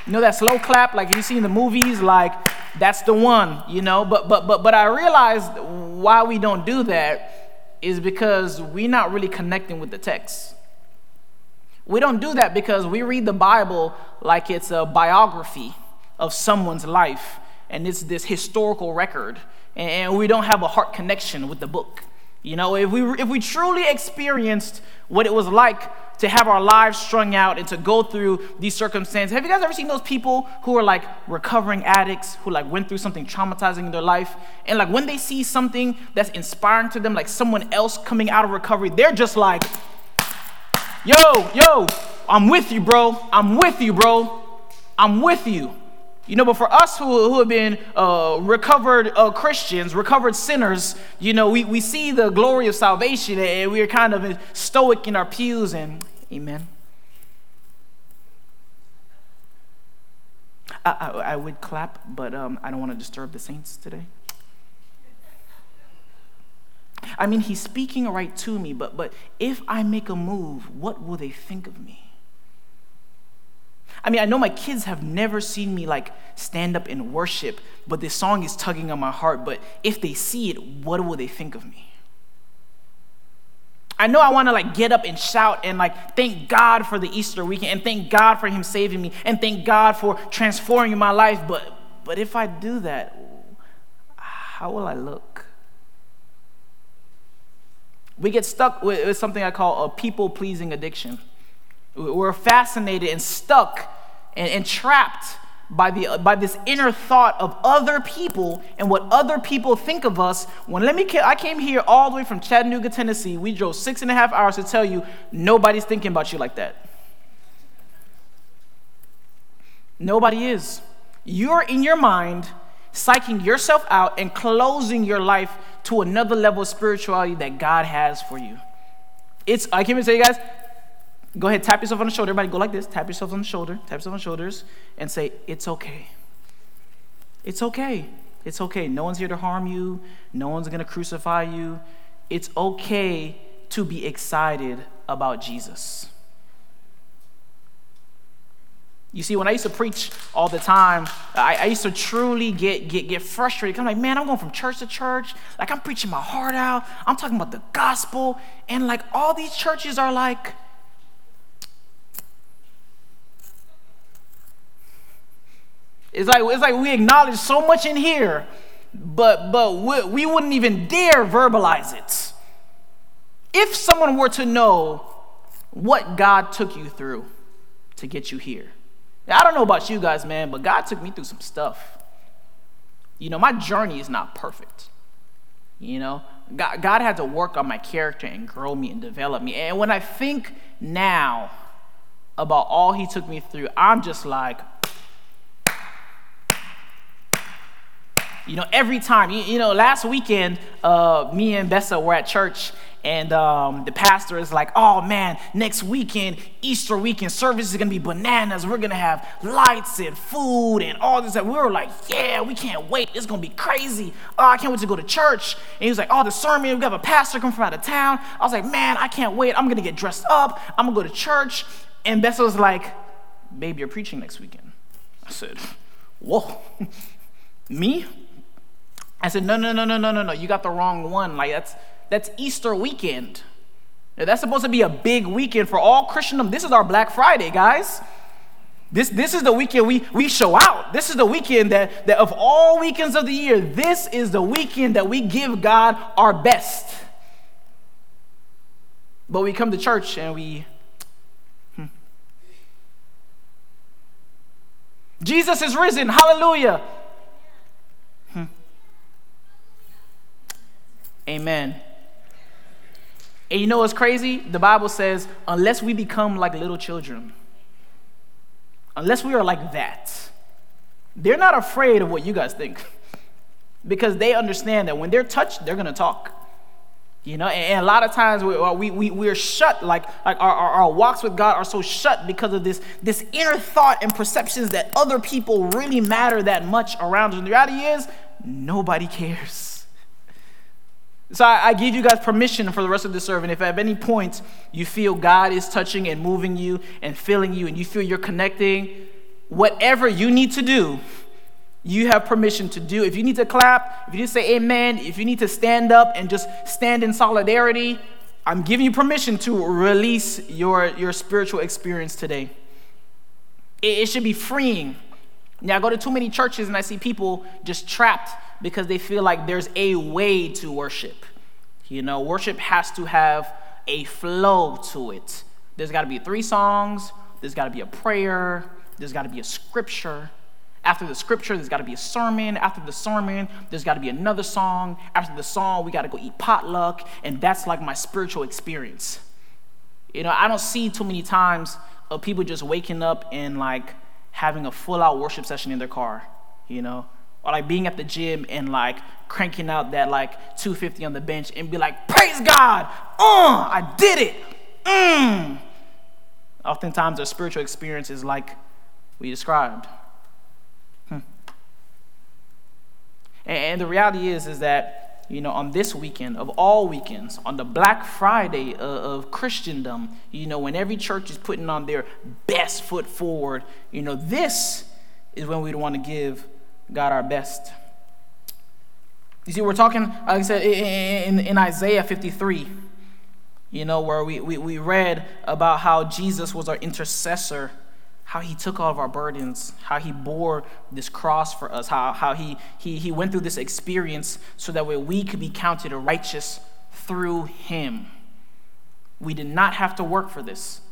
you know, that slow clap, like you see in the movies, like that's the one, you know. But but but but I realized why we don't do that is because we're not really connecting with the text. We don't do that because we read the Bible like it's a biography of someone's life and it's this historical record, and we don't have a heart connection with the book. You know, if we, if we truly experienced what it was like to have our lives strung out and to go through these circumstances, have you guys ever seen those people who are like recovering addicts who like went through something traumatizing in their life? And like when they see something that's inspiring to them, like someone else coming out of recovery, they're just like, Yo, yo, I'm with you, bro. I'm with you, bro. I'm with you. You know, but for us who, who have been uh, recovered uh, Christians, recovered sinners, you know, we, we see the glory of salvation and we're kind of stoic in our pews and amen. I, I, I would clap, but um, I don't want to disturb the saints today. I mean, he's speaking right to me, but, but if I make a move, what will they think of me? I mean, I know my kids have never seen me like stand up and worship, but this song is tugging on my heart. But if they see it, what will they think of me? I know I want to like get up and shout and like thank God for the Easter weekend and thank God for Him saving me and thank God for transforming my life. But but if I do that, how will I look? We get stuck with, with something I call a people pleasing addiction. We're fascinated and stuck and, and trapped by, the, by this inner thought of other people and what other people think of us. When let me, I came here all the way from Chattanooga, Tennessee. We drove six and a half hours to tell you nobody's thinking about you like that. Nobody is. You're in your mind psyching yourself out and closing your life to another level of spirituality that God has for you. It's, I can't even say, guys, go ahead, tap yourself on the shoulder. Everybody go like this tap yourself on the shoulder, tap yourself on the shoulders, and say, It's okay. It's okay. It's okay. No one's here to harm you, no one's going to crucify you. It's okay to be excited about Jesus. You see, when I used to preach all the time, I, I, used to truly get, get, get frustrated. I'm like, man, I'm going from church to church. Like, I'm preaching my heart out. I'm talking about the gospel. And like, all these churches are like, it's like, it's like we acknowledge so much in here, but, but we, we wouldn't even dare verbalize it. If someone were to know what God took you through to get you here, I don't know about you guys, man, but God took me through some stuff. You know, my journey is not perfect. You know, God, God had to work on my character and grow me and develop me. And when I think now about all He took me through, I'm just like, you know, every time, you, you know, last weekend, uh, me and Bessa were at church and um, the pastor is like, oh man, next weekend, Easter weekend, service is gonna be bananas. We're gonna have lights and food and all this. And we were like, yeah, we can't wait. It's gonna be crazy. Oh, I can't wait to go to church. And he was like, oh, the sermon, we got a pastor come from out of town. I was like, man, I can't wait. I'm gonna get dressed up. I'm gonna go to church. And Bessa was like, babe, you're preaching next weekend. I said, whoa, me? I said, no, no, no, no, no, no, no. You got the wrong one. Like, that's that's Easter weekend. Now, that's supposed to be a big weekend for all Christendom. This is our Black Friday, guys. This, this is the weekend we, we show out. This is the weekend that, that, of all weekends of the year, this is the weekend that we give God our best. But we come to church and we. Hmm. Jesus is risen. Hallelujah. Amen. And you know what's crazy? The Bible says, unless we become like little children, unless we are like that, they're not afraid of what you guys think because they understand that when they're touched, they're going to talk. You know, and, a lot of times we, we, we, we're shut, like, like our, our, our walks with God are so shut because of this, this inner thought and perceptions that other people really matter that much around us. And the reality is, nobody cares. So I, I, give you guys permission for the rest of the sermon. If at any point you feel God is touching and moving you and filling you and you feel you're connecting, whatever you need to do, you have permission to do. If you need to clap, if you need to say amen, if you need to stand up and just stand in solidarity, I'm giving you permission to release your, your spiritual experience today. It, it should be freeing. Now, I go to too many churches and I see people just trapped because they feel like there's a way to worship. You know, worship has to have a flow to it. There's got to be three songs, there's got to be a prayer, there's got to be a scripture. After the scripture, there's got to be a sermon. After the sermon, there's got to be another song. After the song, we got to go eat potluck. And that's like my spiritual experience. You know, I don't see too many times of people just waking up and like having a full out worship session in their car, you know, or like being at the gym and like cranking out that like 250 on the bench and be like, praise God, uh, I did it. Mm. Oftentimes, their spiritual experience is like we described. Hmm. And, the reality is, is that, you know, on this weekend, of all weekends, on the Black Friday of, of Christendom, you know, when every church is putting on their best foot forward, you know, this is when we'd want to give God our best. You see, we're talking, like I said, in, in Isaiah 53, you know, where we, we, we read about how Jesus was our intercessor how he took all of our burdens, how he bore this cross for us, how, how he, he, he went through this experience so that way we could be counted righteous through him. We did not have to work for this.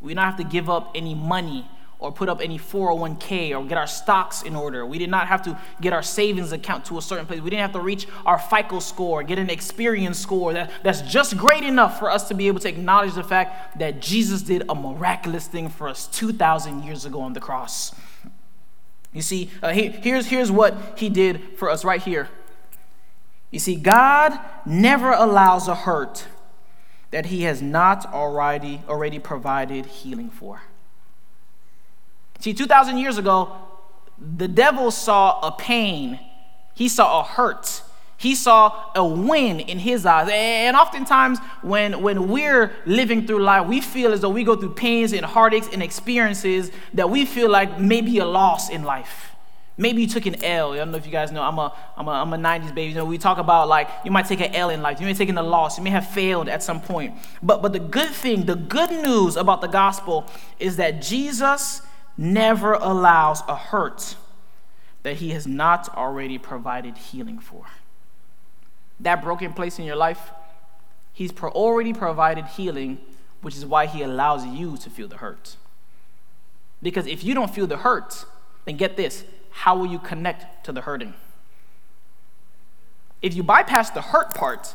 We did not have to give up any money or put up any 401k or get our stocks in order. We did not have to get our savings account to a certain place. We didn't have to reach our FICO score, get an Experian score that, that's just great enough for us to be able to acknowledge the fact that Jesus did a miraculous thing for us 2,000 years ago on the cross. You see, uh, he, here's, here's what he did for us right here. You see, God never allows a hurt that he has not already, already provided healing for. See, 2,000 years ago, the devil saw a pain, he saw a hurt. He saw a win in his eyes. And oftentimes, when, when we're living through life, we feel as though we go through pains and heartaches and experiences that we feel like maybe a loss in life. Maybe you took an L. I don't know if you guys know. I'm a, I'm a, I'm a 90s baby. You know, we talk about like you might take an L in life. You may have taken a loss. You may have failed at some point. But, but the good thing, the good news about the gospel is that Jesus never allows a hurt that he has not already provided healing for. That broken place in your life, he's already provided healing, which is why he allows you to feel the hurt. Because if you don't feel the hurt, then get this how will you connect to the hurting? If you bypass the hurt part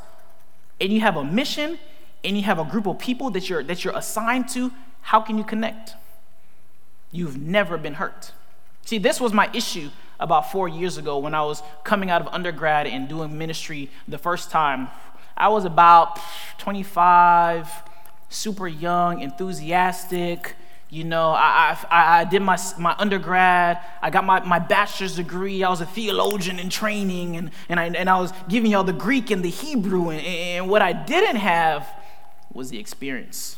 and you have a mission and you have a group of people that you're, that you're assigned to, how can you connect? You've never been hurt. See, this was my issue about four years ago when I was coming out of undergrad and doing ministry the first time. I was about 25, super young, enthusiastic. You know, I, I, I did my, my undergrad, I got my, my bachelor's degree, I was a theologian in training, and, and, I, and I was giving y'all the Greek and the Hebrew, and, and what I didn't have was the experience.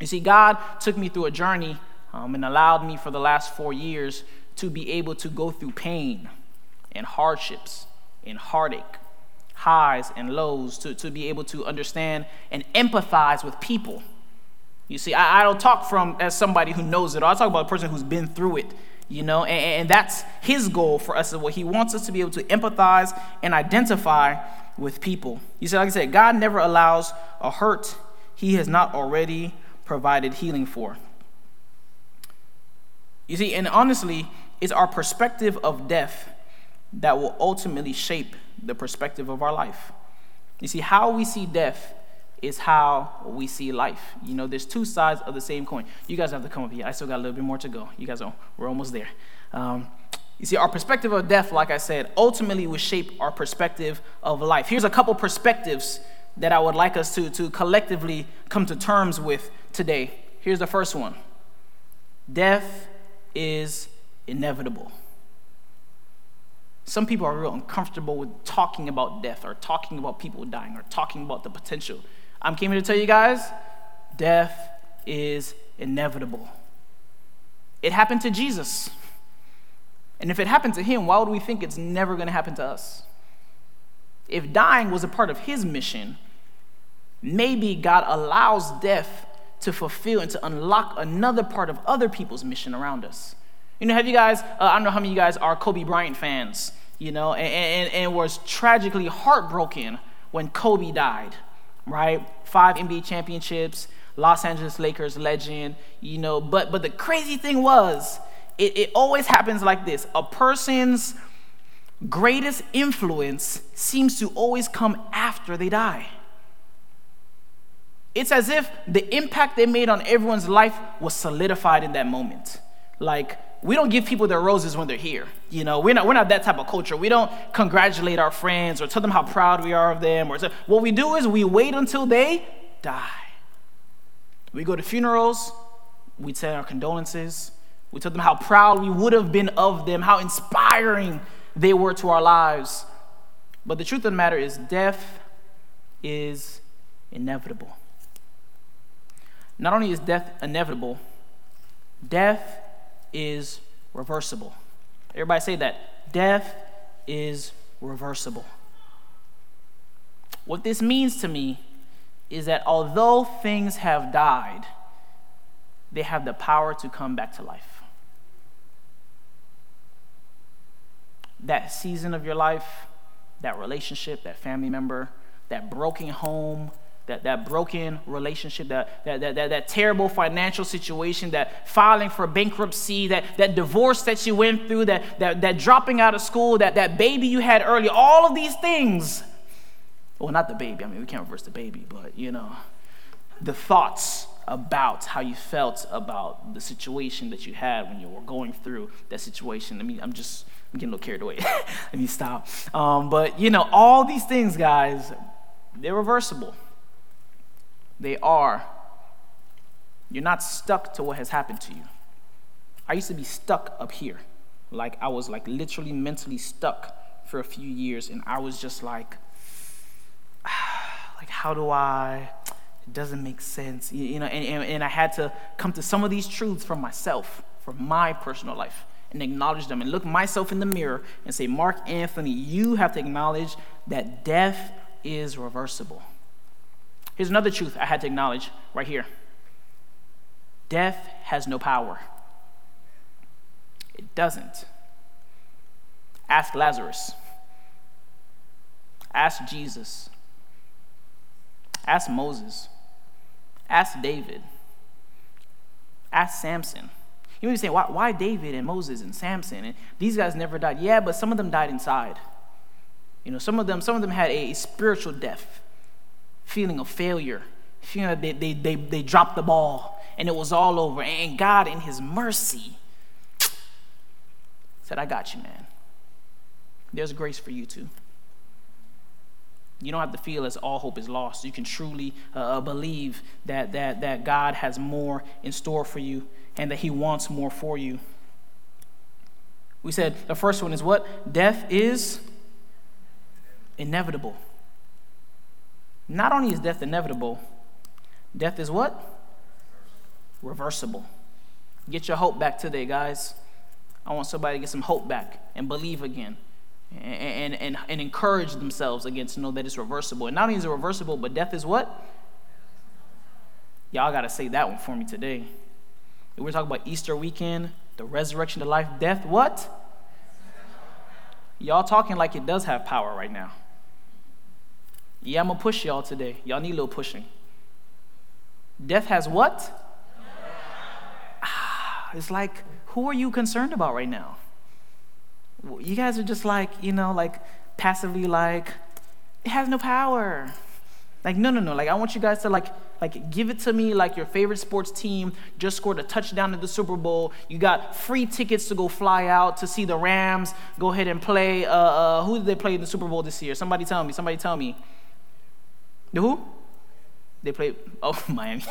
You see, God took me through a journey um, and allowed me for the last four years to be able to go through pain and hardships and heartache, highs and lows, to, to be able to understand and empathize with people. You see, I, I don't talk from as somebody who knows it. all. I talk about a person who's been through it, you know, and, and that's his goal for us. Is what he wants us to be able to empathize and identify with people. You see, like I said, God never allows a hurt he has not already provided healing for. You see, and honestly, it's our perspective of death that will ultimately shape the perspective of our life. You see, how we see death is how we see life. You know, there's two sides of the same coin. You guys have to come up here. I still got a little bit more to go. You guys are, we're almost there. Um, you see, our perspective of death, like I said, ultimately will shape our perspective of life. Here's a couple perspectives that I would like us to, to collectively come to terms with today. Here's the first one Death is inevitable. Some people are real uncomfortable with talking about death or talking about people dying or talking about the potential. I'm came here to tell you guys death is inevitable. It happened to Jesus. And if it happened to him, why would we think it's never going to happen to us? If dying was a part of his mission, maybe God allows death to fulfill and to unlock another part of other people's mission around us. You know, have you guys, uh, I don't know how many of you guys are Kobe Bryant fans, you know, and, and, and was tragically heartbroken when Kobe died, right? Five NBA championships, Los Angeles Lakers legend, you know, but, but the crazy thing was, it, it always happens like this a person's greatest influence seems to always come after they die. It's as if the impact they made on everyone's life was solidified in that moment. Like, we don't give people their roses when they're here. You know, we're not, we're not that type of culture. We don't congratulate our friends or tell them how proud we are of them. Or what we do is we wait until they die. We go to funerals, we send our condolences, we tell them how proud we would have been of them, how inspiring they were to our lives. But the truth of the matter is, death is inevitable. Not only is death inevitable, death is reversible. Everybody say that. Death is reversible. What this means to me is that although things have died, they have the power to come back to life. That season of your life, that relationship, that family member, that broken home, that, that broken relationship, that, that, that, that, terrible financial situation, that filing for bankruptcy, that, that divorce that you went through, that, that, that dropping out of school, that, that baby you had early, all of these things. Well, not the baby. I mean, we can't reverse the baby, but you know, the thoughts about how you felt about the situation that you had when you were going through that situation. I mean, I'm just I'm getting a little carried away. Let me stop. Um, but you know, all these things, guys, they're reversible. They are. You're not stuck to what has happened to you. I used to be stuck up here. Like I was like literally mentally stuck for a few years and I was just like like how do I it doesn't make sense. You, know, and, and, and I had to come to some of these truths for myself, for my personal life, and acknowledge them and look myself in the mirror and say, Mark Anthony, you have to acknowledge that death is reversible. Here's another truth I had to acknowledge right here death has no power. It doesn't. Ask Lazarus. Ask Jesus. Ask Moses. Ask David. Ask Samson. You may be saying, why, why David and Moses and Samson? And these guys never died. Yeah, but some of them died inside. You know, some of them, some of them had a spiritual death feeling of failure, feeling that they, they, they, they dropped the ball and it was all over. And God, in His mercy, said, I got you, man. There's grace for you too. You don't have to feel as all hope is lost. You can truly uh, uh, believe that, that, that God has more in store for you and that He wants more for you. We said the first one is what? Death is inevitable. Not only is death inevitable, death is what? Reversible. Get your hope back today, guys. I want somebody to get some hope back and believe again and, and, and, encourage themselves again to know that it's reversible. And not only is it reversible, but death is what? Y'all got to say that one for me today. We're talking about Easter weekend, the resurrection to life, death, what? Y'all talking like it does have power right now. Yeah, I'm going to push y'all today. Y'all need a little pushing. Death has what? Ah, it's like, who are you concerned about right now? You guys are just like, you know, like passively like, it has no power. Like, no, no, no. Like, I want you guys to like, like, give it to me like your favorite sports team just scored a touchdown at the Super Bowl. You got free tickets to go fly out to see the Rams. Go ahead and play. Uh, uh, who did they play in the Super Bowl this year? Somebody tell me. Somebody tell me. The who? They played. Oh, Miami.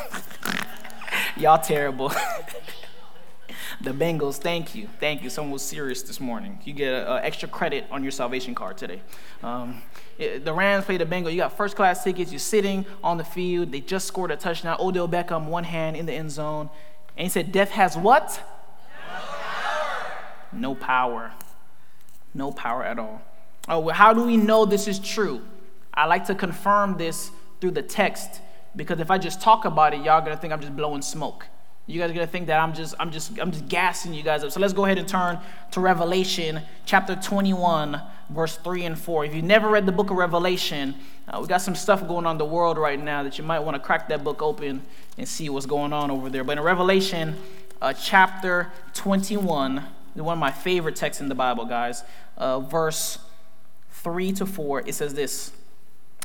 Y'all terrible. the Bengals, thank you. Thank you. Someone was serious this morning. You get an extra credit on your salvation card today. Um, the Rams play the Bengals. You got first class tickets. You're sitting on the field. They just scored a touchdown. Odell Beckham, one hand in the end zone. And he said, Death has what? No power. No power. No power at all. Oh, well, how do we know this is true? I like to confirm this through the text because if I just talk about it, y'all gonna think I'm just blowing smoke. You guys are gonna think that I'm just I'm just I'm just gassing you guys up. So let's go ahead and turn to Revelation chapter 21, verse 3 and 4. If you've never read the book of Revelation, uh, we got some stuff going on in the world right now that you might want to crack that book open and see what's going on over there. But in Revelation uh, chapter 21, one of my favorite texts in the Bible, guys, uh, verse 3 to 4, it says this.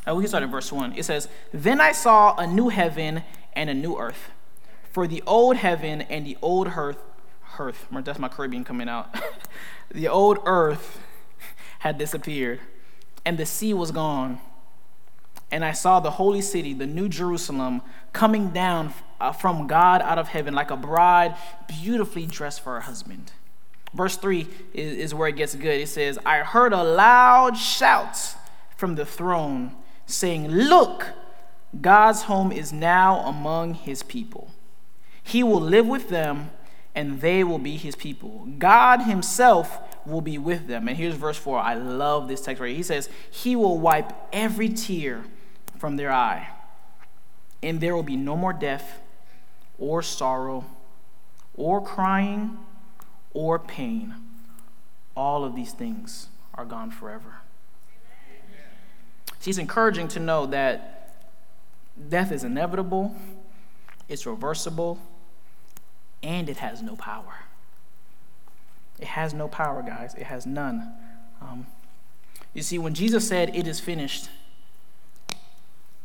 Uh, we can start in verse 1. It says, Then I saw a new heaven and a new earth. For the old heaven and the old earth, earth that's my Caribbean coming out. the old earth had disappeared, and the sea was gone. And I saw the holy city, the new Jerusalem, coming down uh, from God out of heaven like a bride beautifully dressed for her husband. Verse 3 is, is where it gets good. It says, I heard a loud shout from the throne saying, Look, God's home is now among his people. He will live with them, and they will be his people. God himself will be with them. And here's verse 4. I love this text right here. He says, He will wipe every tear from their eye, and there will be no more death, or sorrow, or crying, or pain. All of these things are gone forever. See, it's encouraging to know that death is inevitable, it's reversible, and it has no power. It has no power, guys. It has none. Um, you see, when Jesus said, It is finished,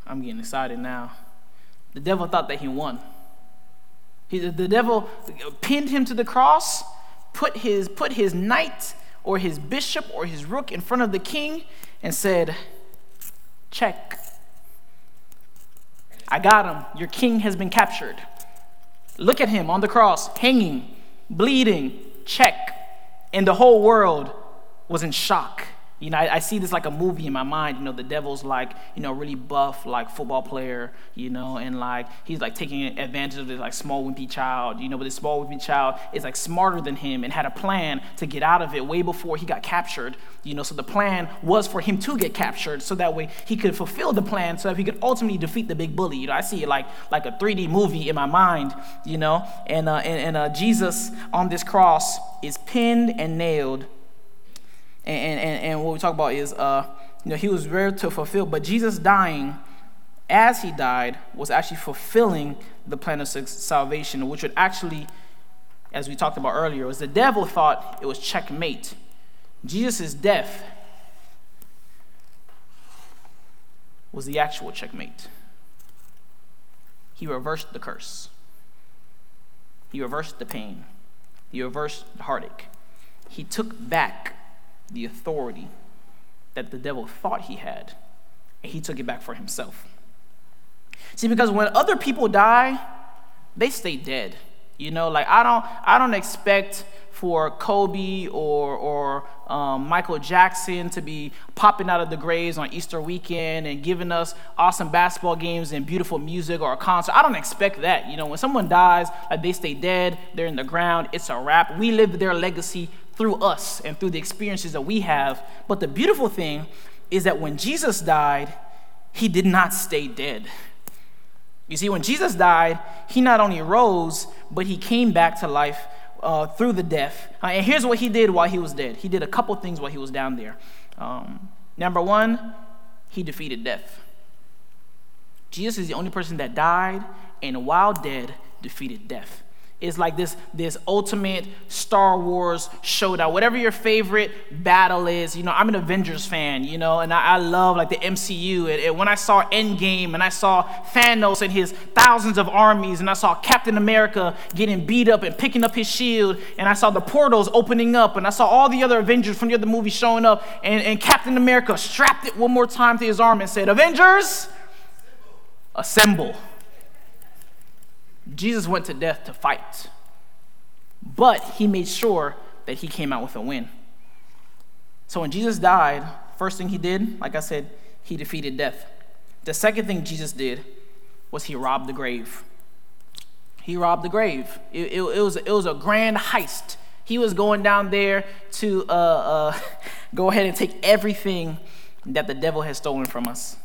I'm getting excited now. The devil thought that he won. He, the devil pinned him to the cross, put his, put his knight or his bishop or his rook in front of the king, and said, Check. I got him. Your king has been captured. Look at him on the cross, hanging, bleeding. Check. And the whole world was in shock. You know, I, I, see this like a movie in my mind. You know, the devil's like, you know, really buff, like football player, you know, and like he's like taking advantage of this like small wimpy child, you know, but this small wimpy child is like smarter than him and had a plan to get out of it way before he got captured, you know. So the plan was for him to get captured so that way he could fulfill the plan so that he could ultimately defeat the big bully. You know, I see it like like a 3D movie in my mind, you know, and uh, and, and uh, Jesus on this cross is pinned and nailed and, and, and what we talk about is, uh, you know, he was there to fulfill, but Jesus dying as he died was actually fulfilling the plan of salvation, which would actually, as we talked about earlier, was the devil thought it was checkmate. Jesus' death was the actual checkmate. He reversed the curse. He reversed the pain. He reversed the heartache. He took back the authority that the devil thought he had, and he took it back for himself. See, because when other people die, they stay dead. You know, like I don't, I don't expect for Kobe or or um, Michael Jackson to be popping out of the graves on Easter weekend and giving us awesome basketball games and beautiful music or a concert. I don't expect that. You know, when someone dies, like they stay dead, they're in the ground. It's a wrap. We live their legacy through us and through the experiences that we have. But the beautiful thing is that when Jesus died, he did not stay dead. You see, when Jesus died, he not only rose, but he came back to life uh, through the death. Uh, and here's what he did while he was dead. He did a couple things while he was down there. Um, number one, he defeated death. Jesus is the only person that died and while dead defeated death. Is like this, this ultimate Star Wars showdown. Whatever your favorite battle is, you know, I'm an Avengers fan, you know, and I, I love like the MCU. And, and when I saw Endgame and I saw Thanos and his thousands of armies, and I saw Captain America getting beat up and picking up his shield, and I saw the portals opening up, and I saw all the other Avengers from the other movies showing up, and, and Captain America strapped it one more time to his arm and said, Avengers, assemble. Jesus went to death to fight, but he made sure that he came out with a win. So when Jesus died, first thing he did, like I said, he defeated death. The second thing Jesus did was he robbed the grave. He robbed the grave. It, it, it was, it was a grand heist. He was going down there to uh, uh, go ahead and take everything that the devil has stolen from us.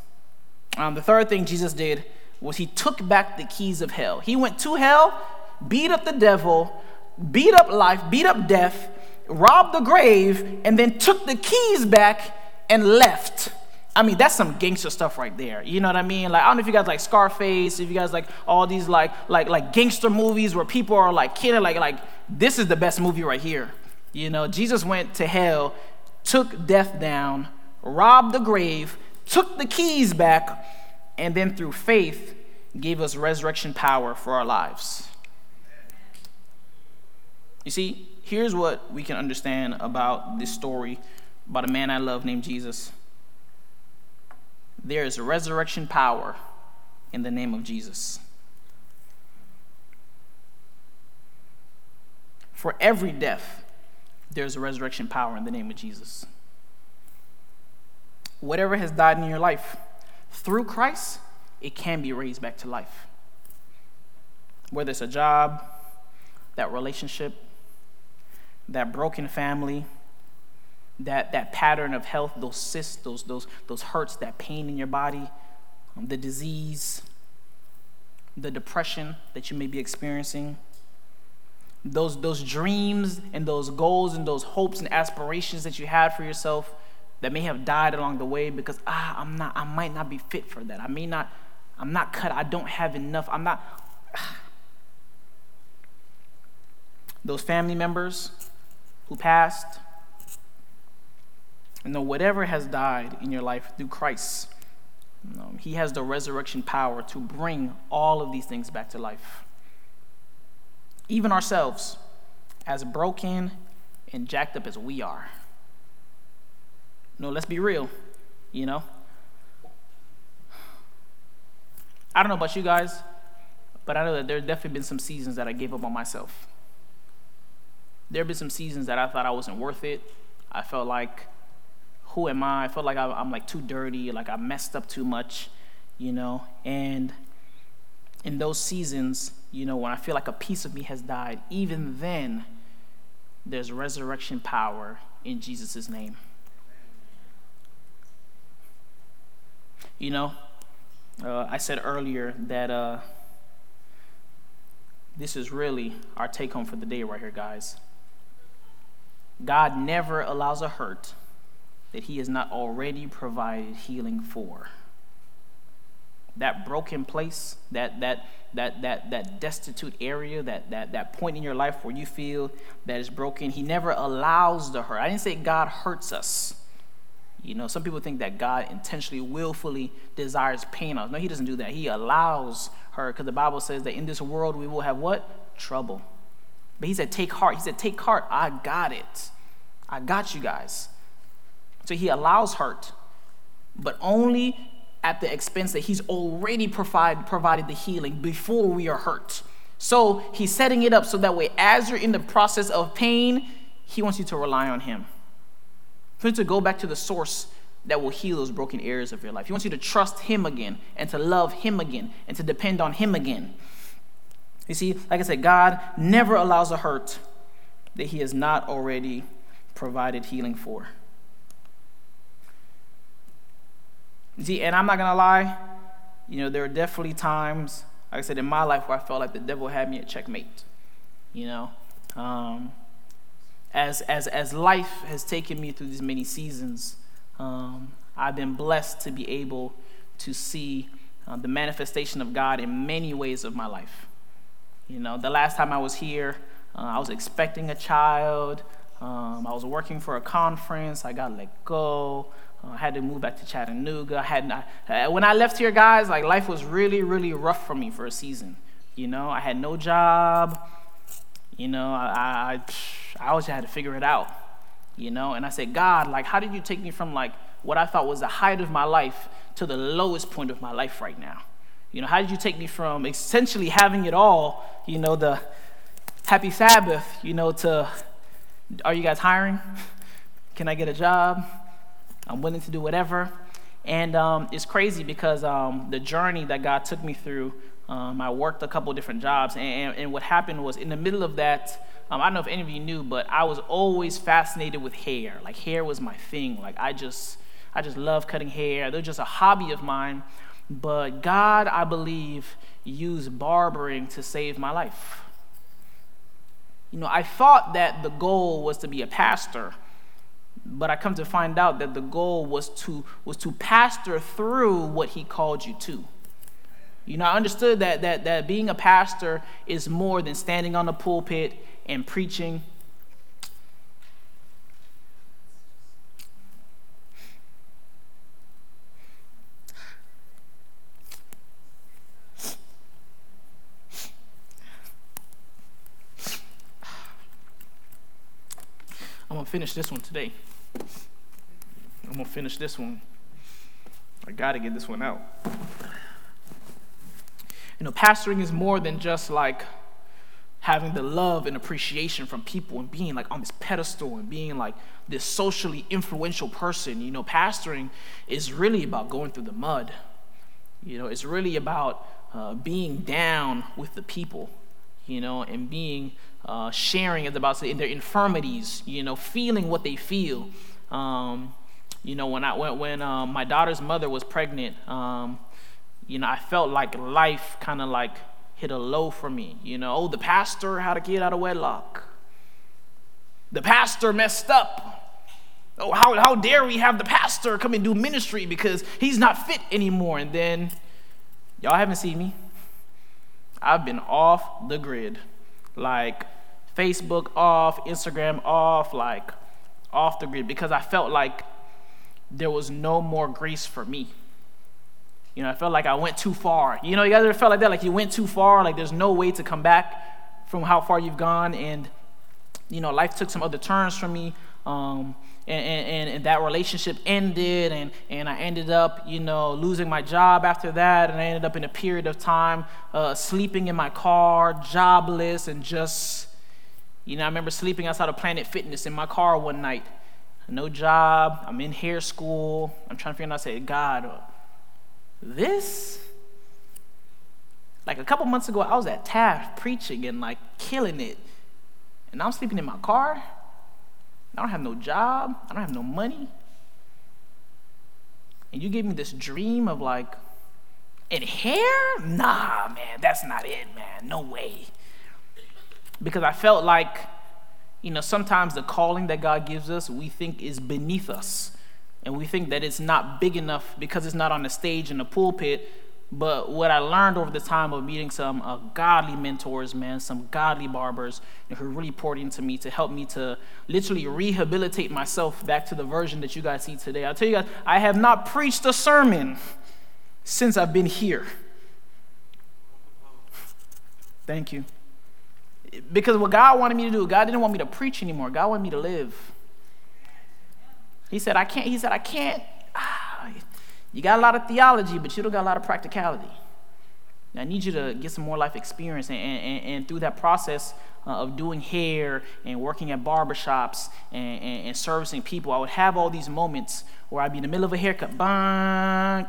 Um, the third thing Jesus did was he took back the keys of hell. He went to hell, beat up the devil, beat up life, beat up death, robbed the grave, and then took the keys back and left. I mean, that's some gangster stuff right there. You know what I mean? Like, I don't know if you guys like Scarface, if you guys like all these like like like gangster movies where people are like killing, like like this is the best movie right here. You know, Jesus went to hell, took death down, robbed the grave, took the keys back, and then through faith gave us resurrection power for our lives. You see, here's what we can understand about this story about a man I love named Jesus. There is resurrection power in the name of Jesus. For every death, there's a resurrection power in the name of Jesus. Whatever has died in your life, through Christ, it can be raised back to life. Whether it's a job, that relationship, that broken family, that, that pattern of health, those cysts, those, those, those hurts, that pain in your body, um, the disease, the depression that you may be experiencing, those, those dreams and those goals and those hopes and aspirations that you had for yourself that may have died along the way because ah I'm not I might not be fit for that. I may not I'm not cut. I don't have enough. I'm not those family members who passed you know whatever has died in your life through Christ you know, he has the resurrection power to bring all of these things back to life. Even ourselves as broken and jacked up as we are. No, let's be real, you know? I don't know about you guys, but I know that there have definitely been some seasons that I gave up on myself. There have been some seasons that I thought I wasn't worth it. I felt like, who am I? I felt like I'm like too dirty, like I messed up too much, you know? And in those seasons, you know, when I feel like a piece of me has died, even then, there's resurrection power in Jesus' name. You know, uh, I said earlier that uh, this is really our take home for the day, right here, guys. God never allows a hurt that He has not already provided healing for. That broken place, that, that, that, that, that destitute area, that, that, that point in your life where you feel that is broken, He never allows the hurt. I didn't say God hurts us. You know, some people think that God intentionally, willfully desires pain on us. No, He doesn't do that. He allows her because the Bible says that in this world we will have what? Trouble. But He said, take heart. He said, take heart. I got it. I got you guys. So He allows hurt, but only at the expense that He's already provide, provided the healing before we are hurt. So He's setting it up so that way, as you're in the process of pain, He wants you to rely on Him. Wants you to go back to the source that will heal those broken areas of your life. He wants you to trust Him again and to love Him again and to depend on Him again. You see, like I said, God never allows a hurt that He has not already provided healing for. You see, and I'm not going to lie, you know, there are definitely times, like I said, in my life where I felt like the devil had me at checkmate. You know, um, as, as, as life has taken me through these many seasons, um, I've been blessed to be able to see uh, the manifestation of God in many ways of my life. You know, the last time I was here, uh, I was expecting a child. Um, I was working for a conference. I got let go. Uh, I had to move back to Chattanooga. I had not, when I left here, guys, like life was really, really rough for me for a season. You know, I had no job. You know, I, I, I always had to figure it out. You know, and I said, God, like, how did you take me from like what I thought was the height of my life to the lowest point of my life right now? You know, how did you take me from essentially having it all, you know, the happy Sabbath, you know, to are you guys hiring? Can I get a job? I'm willing to do whatever. And um, it's crazy because um, the journey that God took me through, um, I worked a couple different jobs. And, and, what happened was in the middle of that, um, I don't know if any of you knew, but I was always fascinated with hair. Like hair was my thing. Like I just, I just love cutting hair. They're just a hobby of mine. But God, I believe, used barbering to save my life. You know, I thought that the goal was to be a pastor but I come to find out that the goal was to, was to pastor through what he called you to. You know, I understood that, that, that being a pastor is more than standing on the pulpit and preaching. I'm going to finish this one today. I'm going to finish this one. I got to get this one out. You know, pastoring is more than just like having the love and appreciation from people and being like on this pedestal and being like this socially influential person. You know, pastoring is really about going through the mud. You know, it's really about uh, being down with the people, you know, and being uh, sharing, as about in their infirmities, you know, feeling what they feel. Um, you know, when I when, when um, my daughter's mother was pregnant, um, you know, I felt like life kind of like hit a low for me. You know, oh, the pastor had a kid out of wedlock. The pastor messed up. Oh, how, how dare we have the pastor come and do ministry because he's not fit anymore? And then, y'all haven't seen me. I've been off the grid. Like, Facebook off, Instagram off, like off the grid because I felt like there was no more grace for me. You know, I felt like I went too far. You know, you guys ever felt like that? Like you went too far, like there's no way to come back from how far you've gone. And, you know, life took some other turns for me. Um, and, and, and, that relationship ended, and, and I ended up, you know, losing my job after that. And I ended up in a period of time uh, sleeping in my car, jobless, and just you know, I remember sleeping outside of Planet Fitness in my car one night. No job. I'm in hair school. I'm trying to figure out. I said, God, this? Like a couple months ago, I was at Taft preaching and like killing it. And I'm sleeping in my car. I don't have no job. I don't have no money. And you gave me this dream of like, in hair? Nah, man, that's not it, man. No way because I felt like, you know, sometimes the calling that God gives us, we think is beneath us. And we think that it's not big enough because it's not on the stage in the pulpit. But what I learned over the time of meeting some uh, godly mentors, man, some godly barbers who really poured into me to help me to literally rehabilitate myself back to the version that you guys see today. I'll tell you guys, I have not preached a sermon since I've been here. Thank you. Because what God wanted me to do, God didn't want me to preach anymore. God wanted me to live. He said, I can't, he said, I can't. You got a lot of theology, but you don't got a lot of practicality. I need you to get some more life experience. And, and, and through that process uh, of doing hair and working at barbershops and, and, and servicing people, I would have all these moments where I'd be in the middle of a haircut. Bang,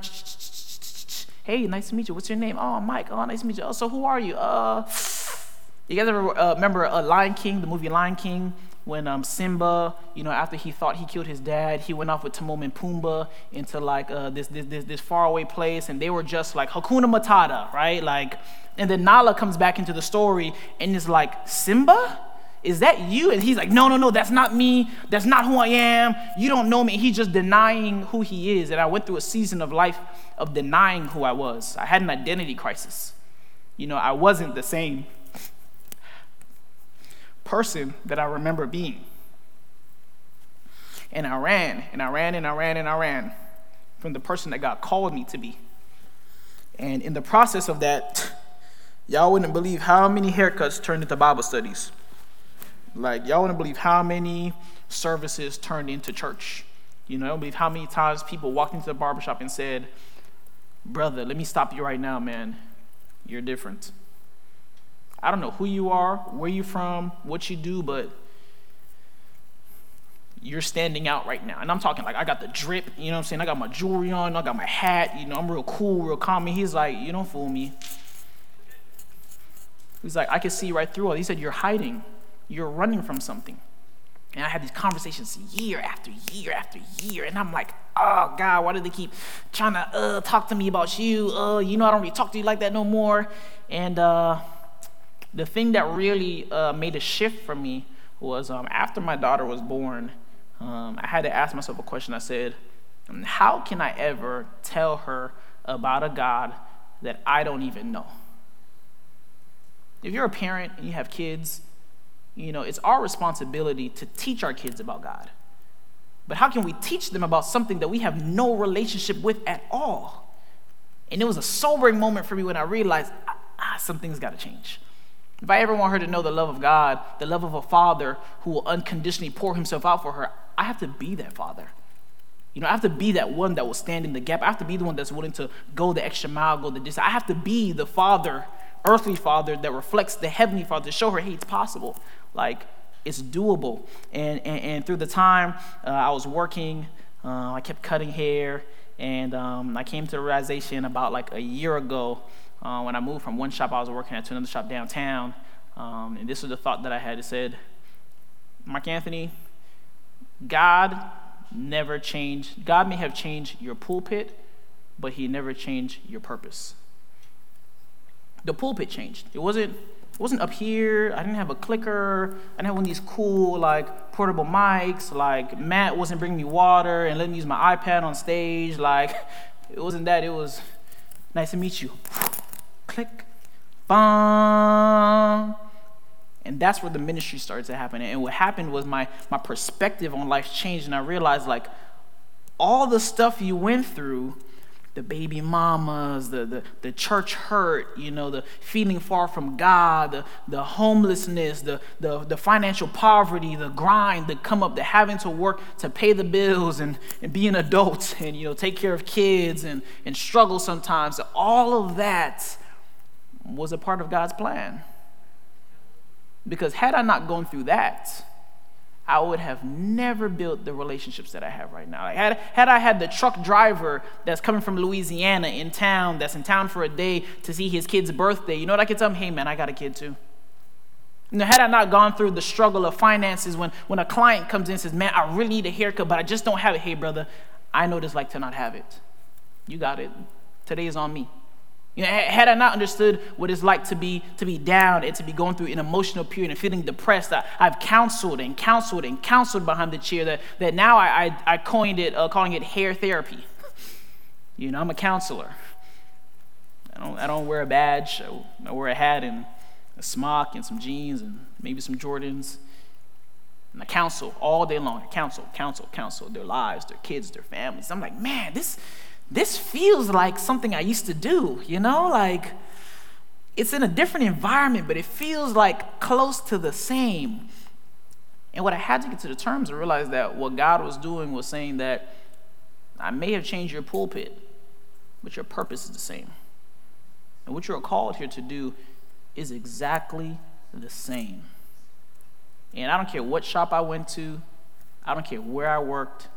hey, nice to meet you. What's your name? Oh, Mike. Oh, nice to meet you. Oh, so who are you? Uh, you guys ever uh, remember uh, Lion King, the movie Lion King, when um, Simba, you know, after he thought he killed his dad, he went off with Timon and Pumbaa into like uh, this, this, this, this faraway place, and they were just like Hakuna Matata, right? Like, and then Nala comes back into the story and is like, Simba? Is that you? And he's like, No, no, no, that's not me. That's not who I am. You don't know me. He's just denying who he is. And I went through a season of life of denying who I was. I had an identity crisis. You know, I wasn't the same person that I remember being. And I ran, and I ran, and I ran, and I ran from the person that God called me to be. And in the process of that, y'all wouldn't believe how many haircuts turned into Bible studies. Like, y'all wouldn't believe how many services turned into church. You know, I don't believe how many times people walked into the barbershop and said, Brother, let me stop you right now, man. You're different. I don't know who you are, where you're from, what you do, but you're standing out right now. And I'm talking like I got the drip, you know what I'm saying? I got my jewelry on, I got my hat, you know, I'm real cool, real calm. And he's like, You don't fool me. He's like, I can see right through it. He said, You're hiding, you're running from something. And I had these conversations year after year after year. And I'm like, oh, God, why do they keep trying to uh, talk to me about you? Uh, you know, I don't really talk to you like that no more. And uh, the thing that really uh, made a shift for me was um, after my daughter was born, um, I had to ask myself a question. I said, how can I ever tell her about a God that I don't even know? If you're a parent and you have kids, you know, it's our responsibility to teach our kids about God. But how can we teach them about something that we have no relationship with at all? And it was a sobering moment for me when I realized ah something's got to change. If I ever want her to know the love of God, the love of a father who will unconditionally pour himself out for her, I have to be that father. You know, I have to be that one that will stand in the gap. I have to be the one that's willing to go the extra mile, go the distance. I have to be the father, earthly father, that reflects the heavenly father to show her, hey, it's possible. Like, it's doable. And, and, and through the time uh, I was working, uh, I kept cutting hair, and um, I came to the realization about like a year ago uh, when I moved from one shop I was working at to another shop downtown. Um, and this was the thought that I had. It said, Mark Anthony, God never changed. God may have changed your pulpit, but He never changed your purpose. The pulpit changed. It wasn't it wasn't up here. I didn't have a clicker. I didn't have one of these cool, like, portable mics. Like, Matt wasn't bringing me water and letting me use my iPad on stage. Like, it wasn't that. It was nice to meet you. Click. And that's where the ministry started to happen. And what happened was my, my perspective on life changed, and I realized, like, all the stuff you went through the baby mamas, the, the, the church hurt, you know, the feeling far from God, the, the homelessness, the, the, the financial poverty, the grind, the come up, the having to work to pay the bills and, and be an adult and, you know, take care of kids and, and struggle sometimes. All of that was a part of God's plan. Because had I not gone through that, I would have never built the relationships that I have right now. Like had, had I had the truck driver that's coming from Louisiana in town, that's in town for a day to see his kid's birthday, you know what I could tell him? Hey, man, I got a kid too. Know, had I not gone through the struggle of finances when, when a client comes in and says, man, I really need a haircut, but I just don't have it. Hey, brother, I know what it's like to not have it. You got it. Today is on me. You know, had I not understood what it's like to be to be down and to be going through an emotional period and feeling depressed, I, have counseled and counseled and counseled behind the chair that, that now I, I, I coined it, uh, calling it hair therapy. you know, I'm a counselor. I don't, I don't wear a badge. I, I wear a hat and a smock and some jeans and maybe some Jordans. And I counsel all day long. I counsel, counsel, counsel their lives, their kids, their families. I'm like, man, this this feels like something I used to do, you know? Like, it's in a different environment, but it feels like close to the same. And what I had to get to the terms and realize that what God was doing was saying that I may have changed your pulpit, but your purpose is the same. And what you're called here to do is exactly the same. And I don't care what shop I went to, I don't care where I worked,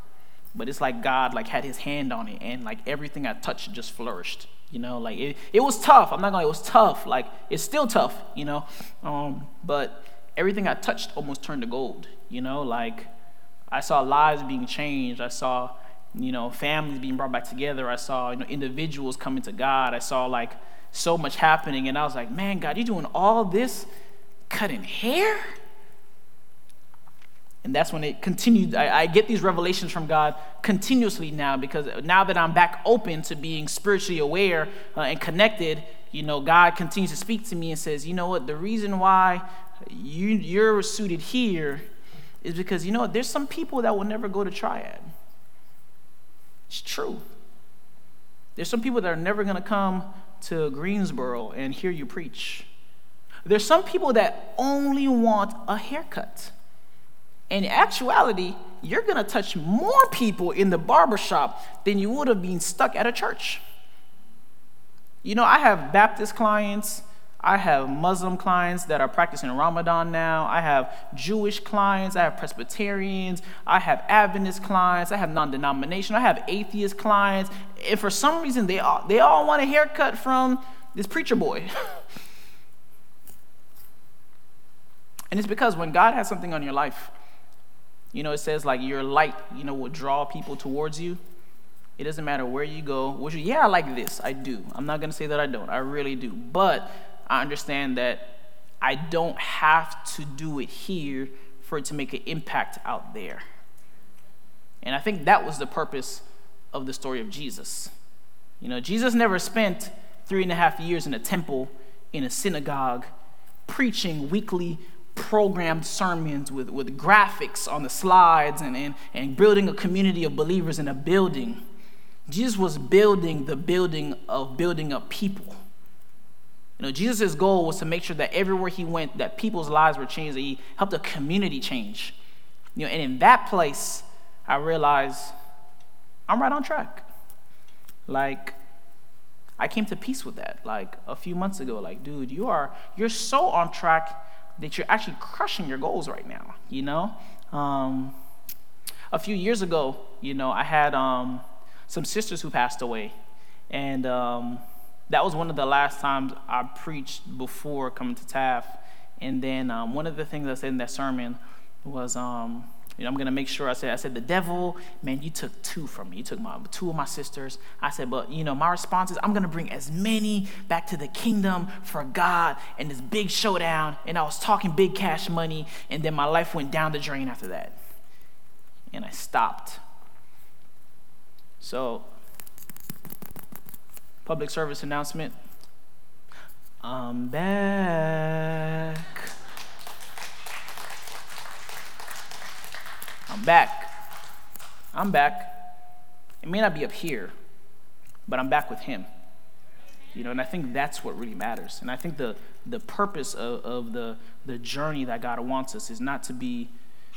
but it's like God like had his hand on it and like everything I touched just flourished. You know, like it, it was tough. I'm not gonna it was tough. Like it's still tough, you know. Um, but everything I touched almost turned to gold, you know, like I saw lives being changed. I saw, you know, families being brought back together. I saw, you know, individuals coming to God. I saw like so much happening and I was like, man, God, you doing all this cutting hair? And that's when it continued. I, I, get these revelations from God continuously now because now that I'm back open to being spiritually aware uh, and connected, you know, God continues to speak to me and says, you know what, the reason why you, you're suited here is because, you know, there's some people that will never go to Triad. It's true. There's some people that are never going to come to Greensboro and hear you preach. There's some people that only want a haircut. In actuality, you're going to touch more people in the barbershop than you would have been stuck at a church. You know, I have Baptist clients, I have Muslim clients that are practicing Ramadan now. I have Jewish clients. I have Presbyterians. I have Adventist clients. I have non denominational. I have atheist clients. And for some reason, they all, they all want a haircut from this preacher boy. and it's because when God has something on your life, you know, it says like your light, you know, will draw people towards you. It doesn't matter where you go. Which, yeah, I like this. I do. I'm not going to say that I don't. I really do. But I understand that I don't have to do it here for it to make an impact out there. And I think that was the purpose of the story of Jesus. You know, Jesus never spent three and a half years in a temple, in a synagogue, preaching weekly programmed sermons with, with graphics on the slides and, and, and building a community of believers in a building. Jesus was building the building of building up people. You know, Jesus' goal was to make sure that everywhere he went, that people's lives were changed, that he helped a community change. You know, and in that place, I realized I'm right on track. Like, I came to peace with that, like a few months ago. Like, dude, you are you're so on track that you're actually crushing your goals right now. You know, um, a few years ago, you know, I had um, some sisters who passed away, and um, that was one of the last times I preached before coming to Taft. And then um, one of the things I said in that sermon was, um, you know, I'm gonna make sure I said, I said, the devil, man, you took two from me. You took my two of my sisters. I said, but you know, my response is, I'm gonna bring as many back to the kingdom for God and this big showdown. And I was talking big cash money, and then my life went down the drain after that. And I stopped. So public service announcement. I'm back. I'm back. I'm back. It may not be up here, but I'm back with Him. You know, and I think that's what really matters. And I think the, the purpose of, of the, the journey that God wants us is not to be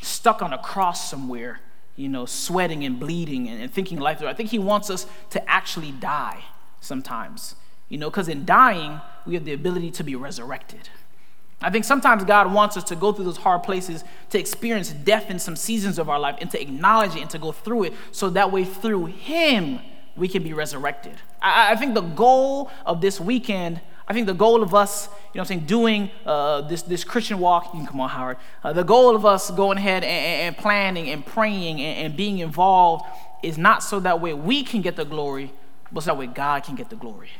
stuck on a cross somewhere, you know, sweating and bleeding and, and thinking life through. I think He wants us to actually die sometimes. You know, because in dying, we have the ability to be resurrected. I think sometimes God wants us to go through those hard places, to experience death in some seasons of our life, and to acknowledge it and to go through it so that way through Him we can be resurrected. I, I think the goal of this weekend, I think the goal of us, you know I'm saying, doing uh, this, this Christian walk, you can come on, Howard, uh, the goal of us going ahead and, and planning and praying and, and being involved is not so that way we can get the glory, but so that way God can get the glory.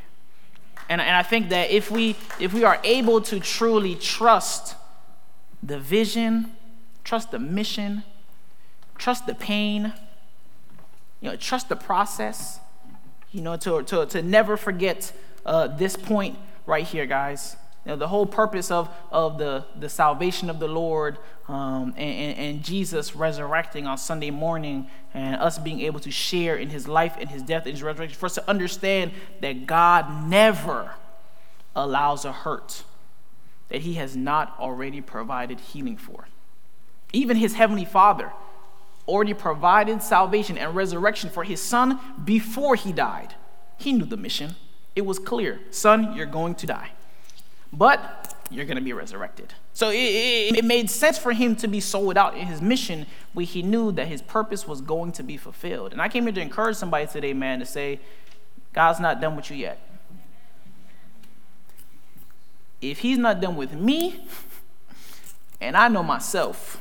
And, and I think that if we if we are able to truly trust the vision, trust the mission, trust the pain, you know, trust the process, you know, to, to, to never forget uh, this point right here, guys. You know, the whole purpose of, of the, the salvation of the Lord um, and, and, and, Jesus resurrecting on Sunday morning and us being able to share in his life and his death and his resurrection, for us to understand that God never allows a hurt that he has not already provided healing for. Even his heavenly Father already provided salvation and resurrection for his son before he died. He knew the mission. It was clear Son, you're going to die but you're going to be resurrected. So it, it, it, made sense for him to be sold out in his mission where he knew that his purpose was going to be fulfilled. And I came here to encourage somebody today, man, to say, God's not done with you yet. If he's not done with me, and I know myself,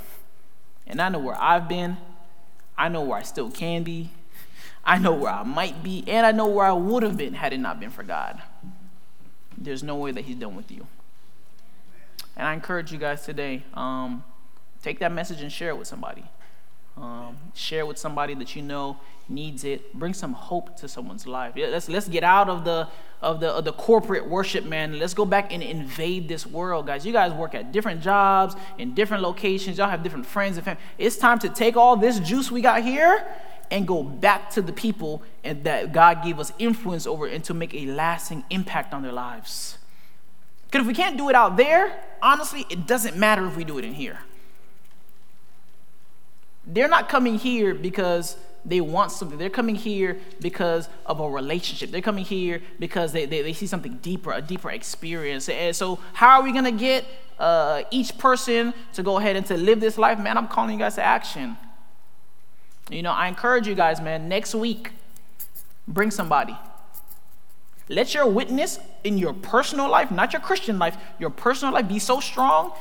and I know where I've been, I know where I still can be, I know where I might be, and I know where I would have been had it not been for God there's no way that he's done with you. And I encourage you guys today, um, take that message and share it with somebody. Um, share with somebody that you know needs it. Bring some hope to someone's life. Let's let's get out of the of the of the corporate worship, man. Let's go back and invade this world, guys. You guys work at different jobs in different locations. Y'all have different friends and family. It's time to take all this juice we got here and go back to the people and that God gave us influence over and to make a lasting impact on their lives. Because if we can't do it out there, honestly, it doesn't matter if we do it in here. They're not coming here because they want something. They're coming here because of a relationship. They're coming here because they, they, they see something deeper, a deeper experience. And so, how are we going to get uh, each person to go ahead and to live this life? Man, I'm calling you guys to action. You know, I encourage you guys, man, next week, bring somebody. Let your witness in your personal life, not your Christian life, your personal life be so strong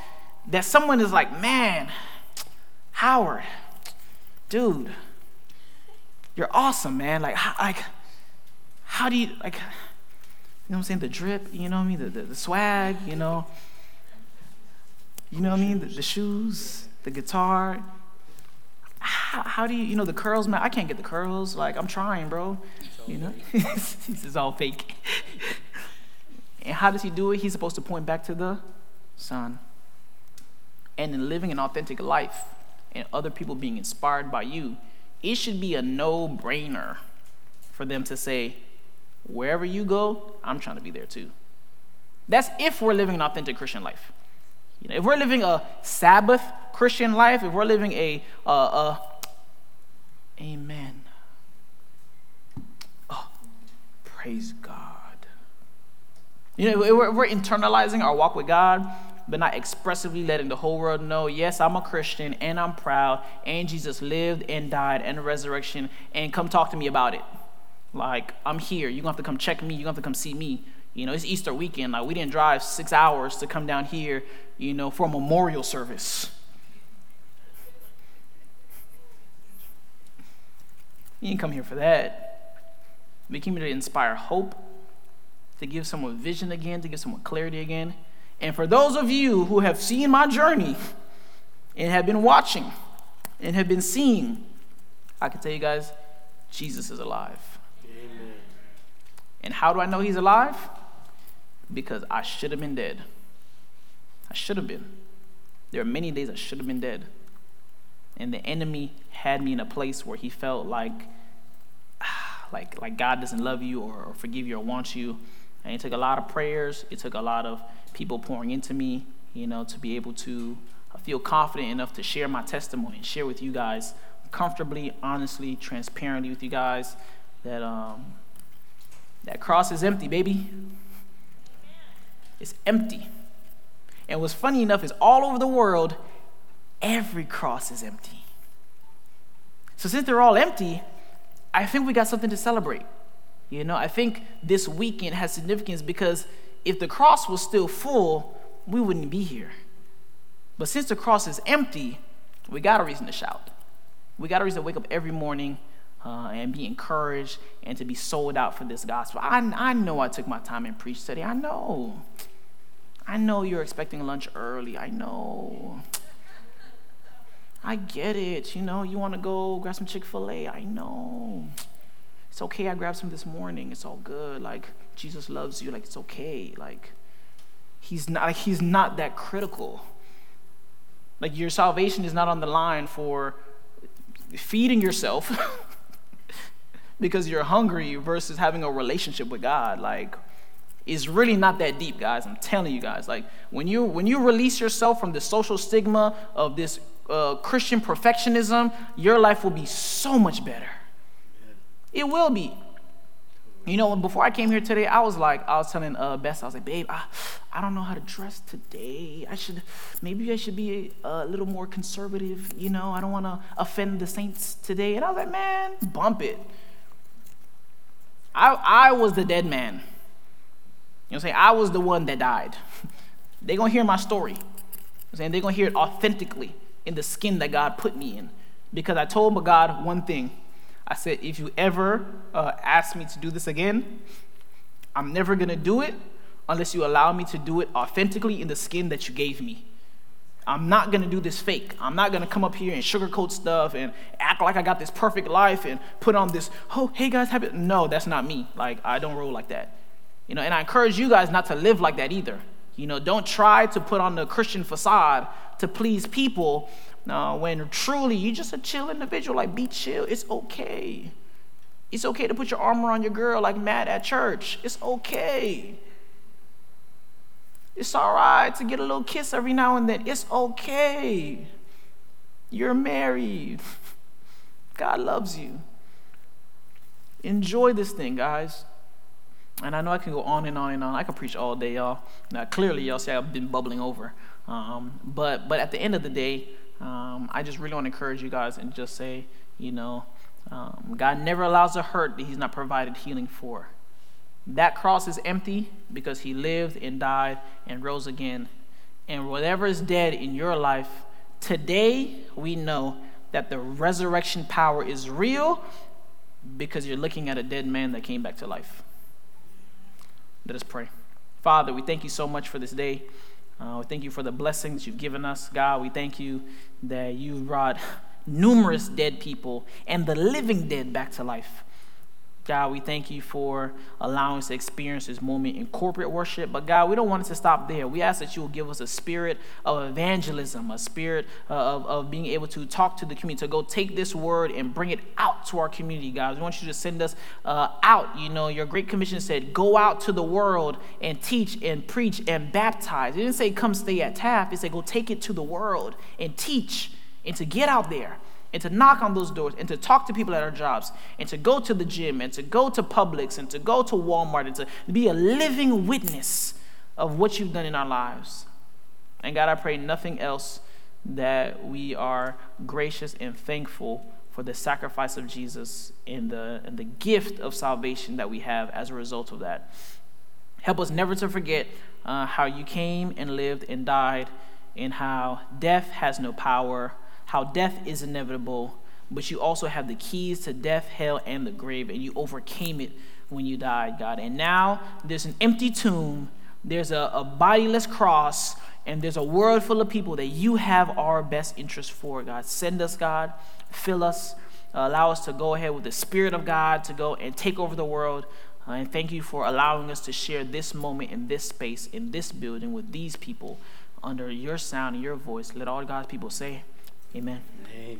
that someone is like, man, Howard, dude, you're awesome, man. Like, how, like, how do you, like, you know what I'm saying? The drip, you know what I mean? The, the, the swag, you know? You know what I mean? The, the shoes, the guitar. How, how, do you, you know, the curls, man? I can't get the curls. Like, I'm trying, bro. You know? this is all fake. and how does he do it? He's supposed to point back to the Son. And in living an authentic life and other people being inspired by you, it should be a no brainer for them to say, wherever you go, I'm trying to be there too. That's if we're living an authentic Christian life. You know, if we're living a Sabbath Christian life, if we're living a, uh, uh, amen. Oh, praise God. You know, we're, we're internalizing our walk with God but not expressively letting the whole world know, yes, I'm a Christian and I'm proud, and Jesus lived and died and the resurrection, and come talk to me about it. Like, I'm here. You're going to have to come check me. You're going to have to come see me. You know, it's Easter weekend. Like, we didn't drive six hours to come down here, you know, for a memorial service. You didn't come here for that. We came here to inspire hope, to give someone vision again, to give someone clarity again. And for those of you who have seen my journey and have been watching and have been seeing, I can tell you guys, Jesus is alive. Amen. And how do I know he's alive? Because I should have been dead. I should have been. There are many days I should have been dead. And the enemy had me in a place where he felt like, like, like God doesn't love you or, or forgive you or want you. And it took a lot of prayers. It took a lot of people pouring into me, you know, to be able to feel confident enough to share my testimony and share with you guys comfortably, honestly, transparently with you guys that um, that cross is empty, baby. It's empty. And what's funny enough is all over the world, every cross is empty. So since they're all empty, I think we got something to celebrate. You know, I think this weekend has significance because if the cross was still full, we wouldn't be here. But since the cross is empty, we got a reason to shout. We got a reason to wake up every morning uh, and be encouraged and to be sold out for this gospel. I, I know I took my time and preached today. I know. I know you're expecting lunch early. I know. I get it. You know, you want to go grab some Chick fil A. I know. It's okay. I grabbed some this morning. It's all good. Like, Jesus loves you, like it's okay. Like he's not like, he's not that critical. Like your salvation is not on the line for feeding yourself because you're hungry versus having a relationship with God. Like is really not that deep, guys. I'm telling you guys. Like when you when you release yourself from the social stigma of this uh, Christian perfectionism, your life will be so much better. It will be. You know, before I came here today, I was like, I was telling uh, Bess, I was like, babe, I, I don't know how to dress today. I should, maybe I should be a, a little more conservative. You know, I don't want to offend the saints today. And I was like, man, bump it. I, I was the dead man. You know saying? I was the one that died. They're to hear my story. You know saying? They're to hear it authentically in the skin that God put me in. Because I told my God one thing I said, if you ever uh, ask me to do this again, I'm never to do it unless you allow me to do it authentically in the skin that you gave me. I'm not gonna do this fake. I'm not gonna come up here and sugarcoat stuff and act like I got this perfect life and put on this, oh, hey guys, happy. No, that's not me. Like, I don't roll like that. You know, and I encourage you guys not to live like that either. You know, don't try to put on the Christian facade to please people uh, when truly you're just a chill individual. Like, be chill. It's okay. It's okay to put your armor on your girl like Matt at church. It's okay. It's all right to get a little kiss every now and then. It's okay. You're married. God loves you. Enjoy this thing, guys. And I know I can go on and on and on. I can preach all day, y'all. Now, clearly, y'all see I've been bubbling over. Um, but, but at the end of the day, um, I just really want to encourage you guys and just say, you know, um, God never allows a hurt that He's not provided healing for. That cross is empty because He lived and died and rose again. And whatever is dead in your life, today we know that the resurrection power is real because you're looking at a dead man that came back to life. Let us pray. Father, we thank you so much for this day. Uh, we thank you for the blessings you've given us. God, we thank you that you've brought numerous dead people and the living dead back to life. God, we thank you for allowing us to experience this moment in corporate worship. But God, we don't want it to stop there. We ask that you will give us a spirit of evangelism, a spirit uh, of, of being able to talk to the community, to go take this word and bring it out to our community, God. We want you to send us uh, out. You know, your Great Commission said, go out to the world and teach and preach and baptize. It didn't say come stay at Taft. It said go take it to the world and teach and to get out there and to knock on those doors and to talk to people at our jobs and to go to the gym and to go to Publix and to go to Walmart and to be a living witness of what you've done in our lives. And God, I pray nothing else that we are gracious and thankful for the sacrifice of Jesus and the, and the gift of salvation that we have as a result of that. Help us never to forget uh, how you came and lived and died, and how death has no power how death is inevitable, but you also have the keys to death, hell, and the grave, and you overcame it when you died, God. And now there's an empty tomb, there's a, a bodiless cross, and there's a world full of people that you have our best interest for, God. Send us, God. Fill us. Allow us to go ahead with the Spirit of God to go and take over the world. Uh, and thank you for allowing us to share this moment in this space, in this building, with these people under your sound and your voice. Let all God's people say, Amen. Amen.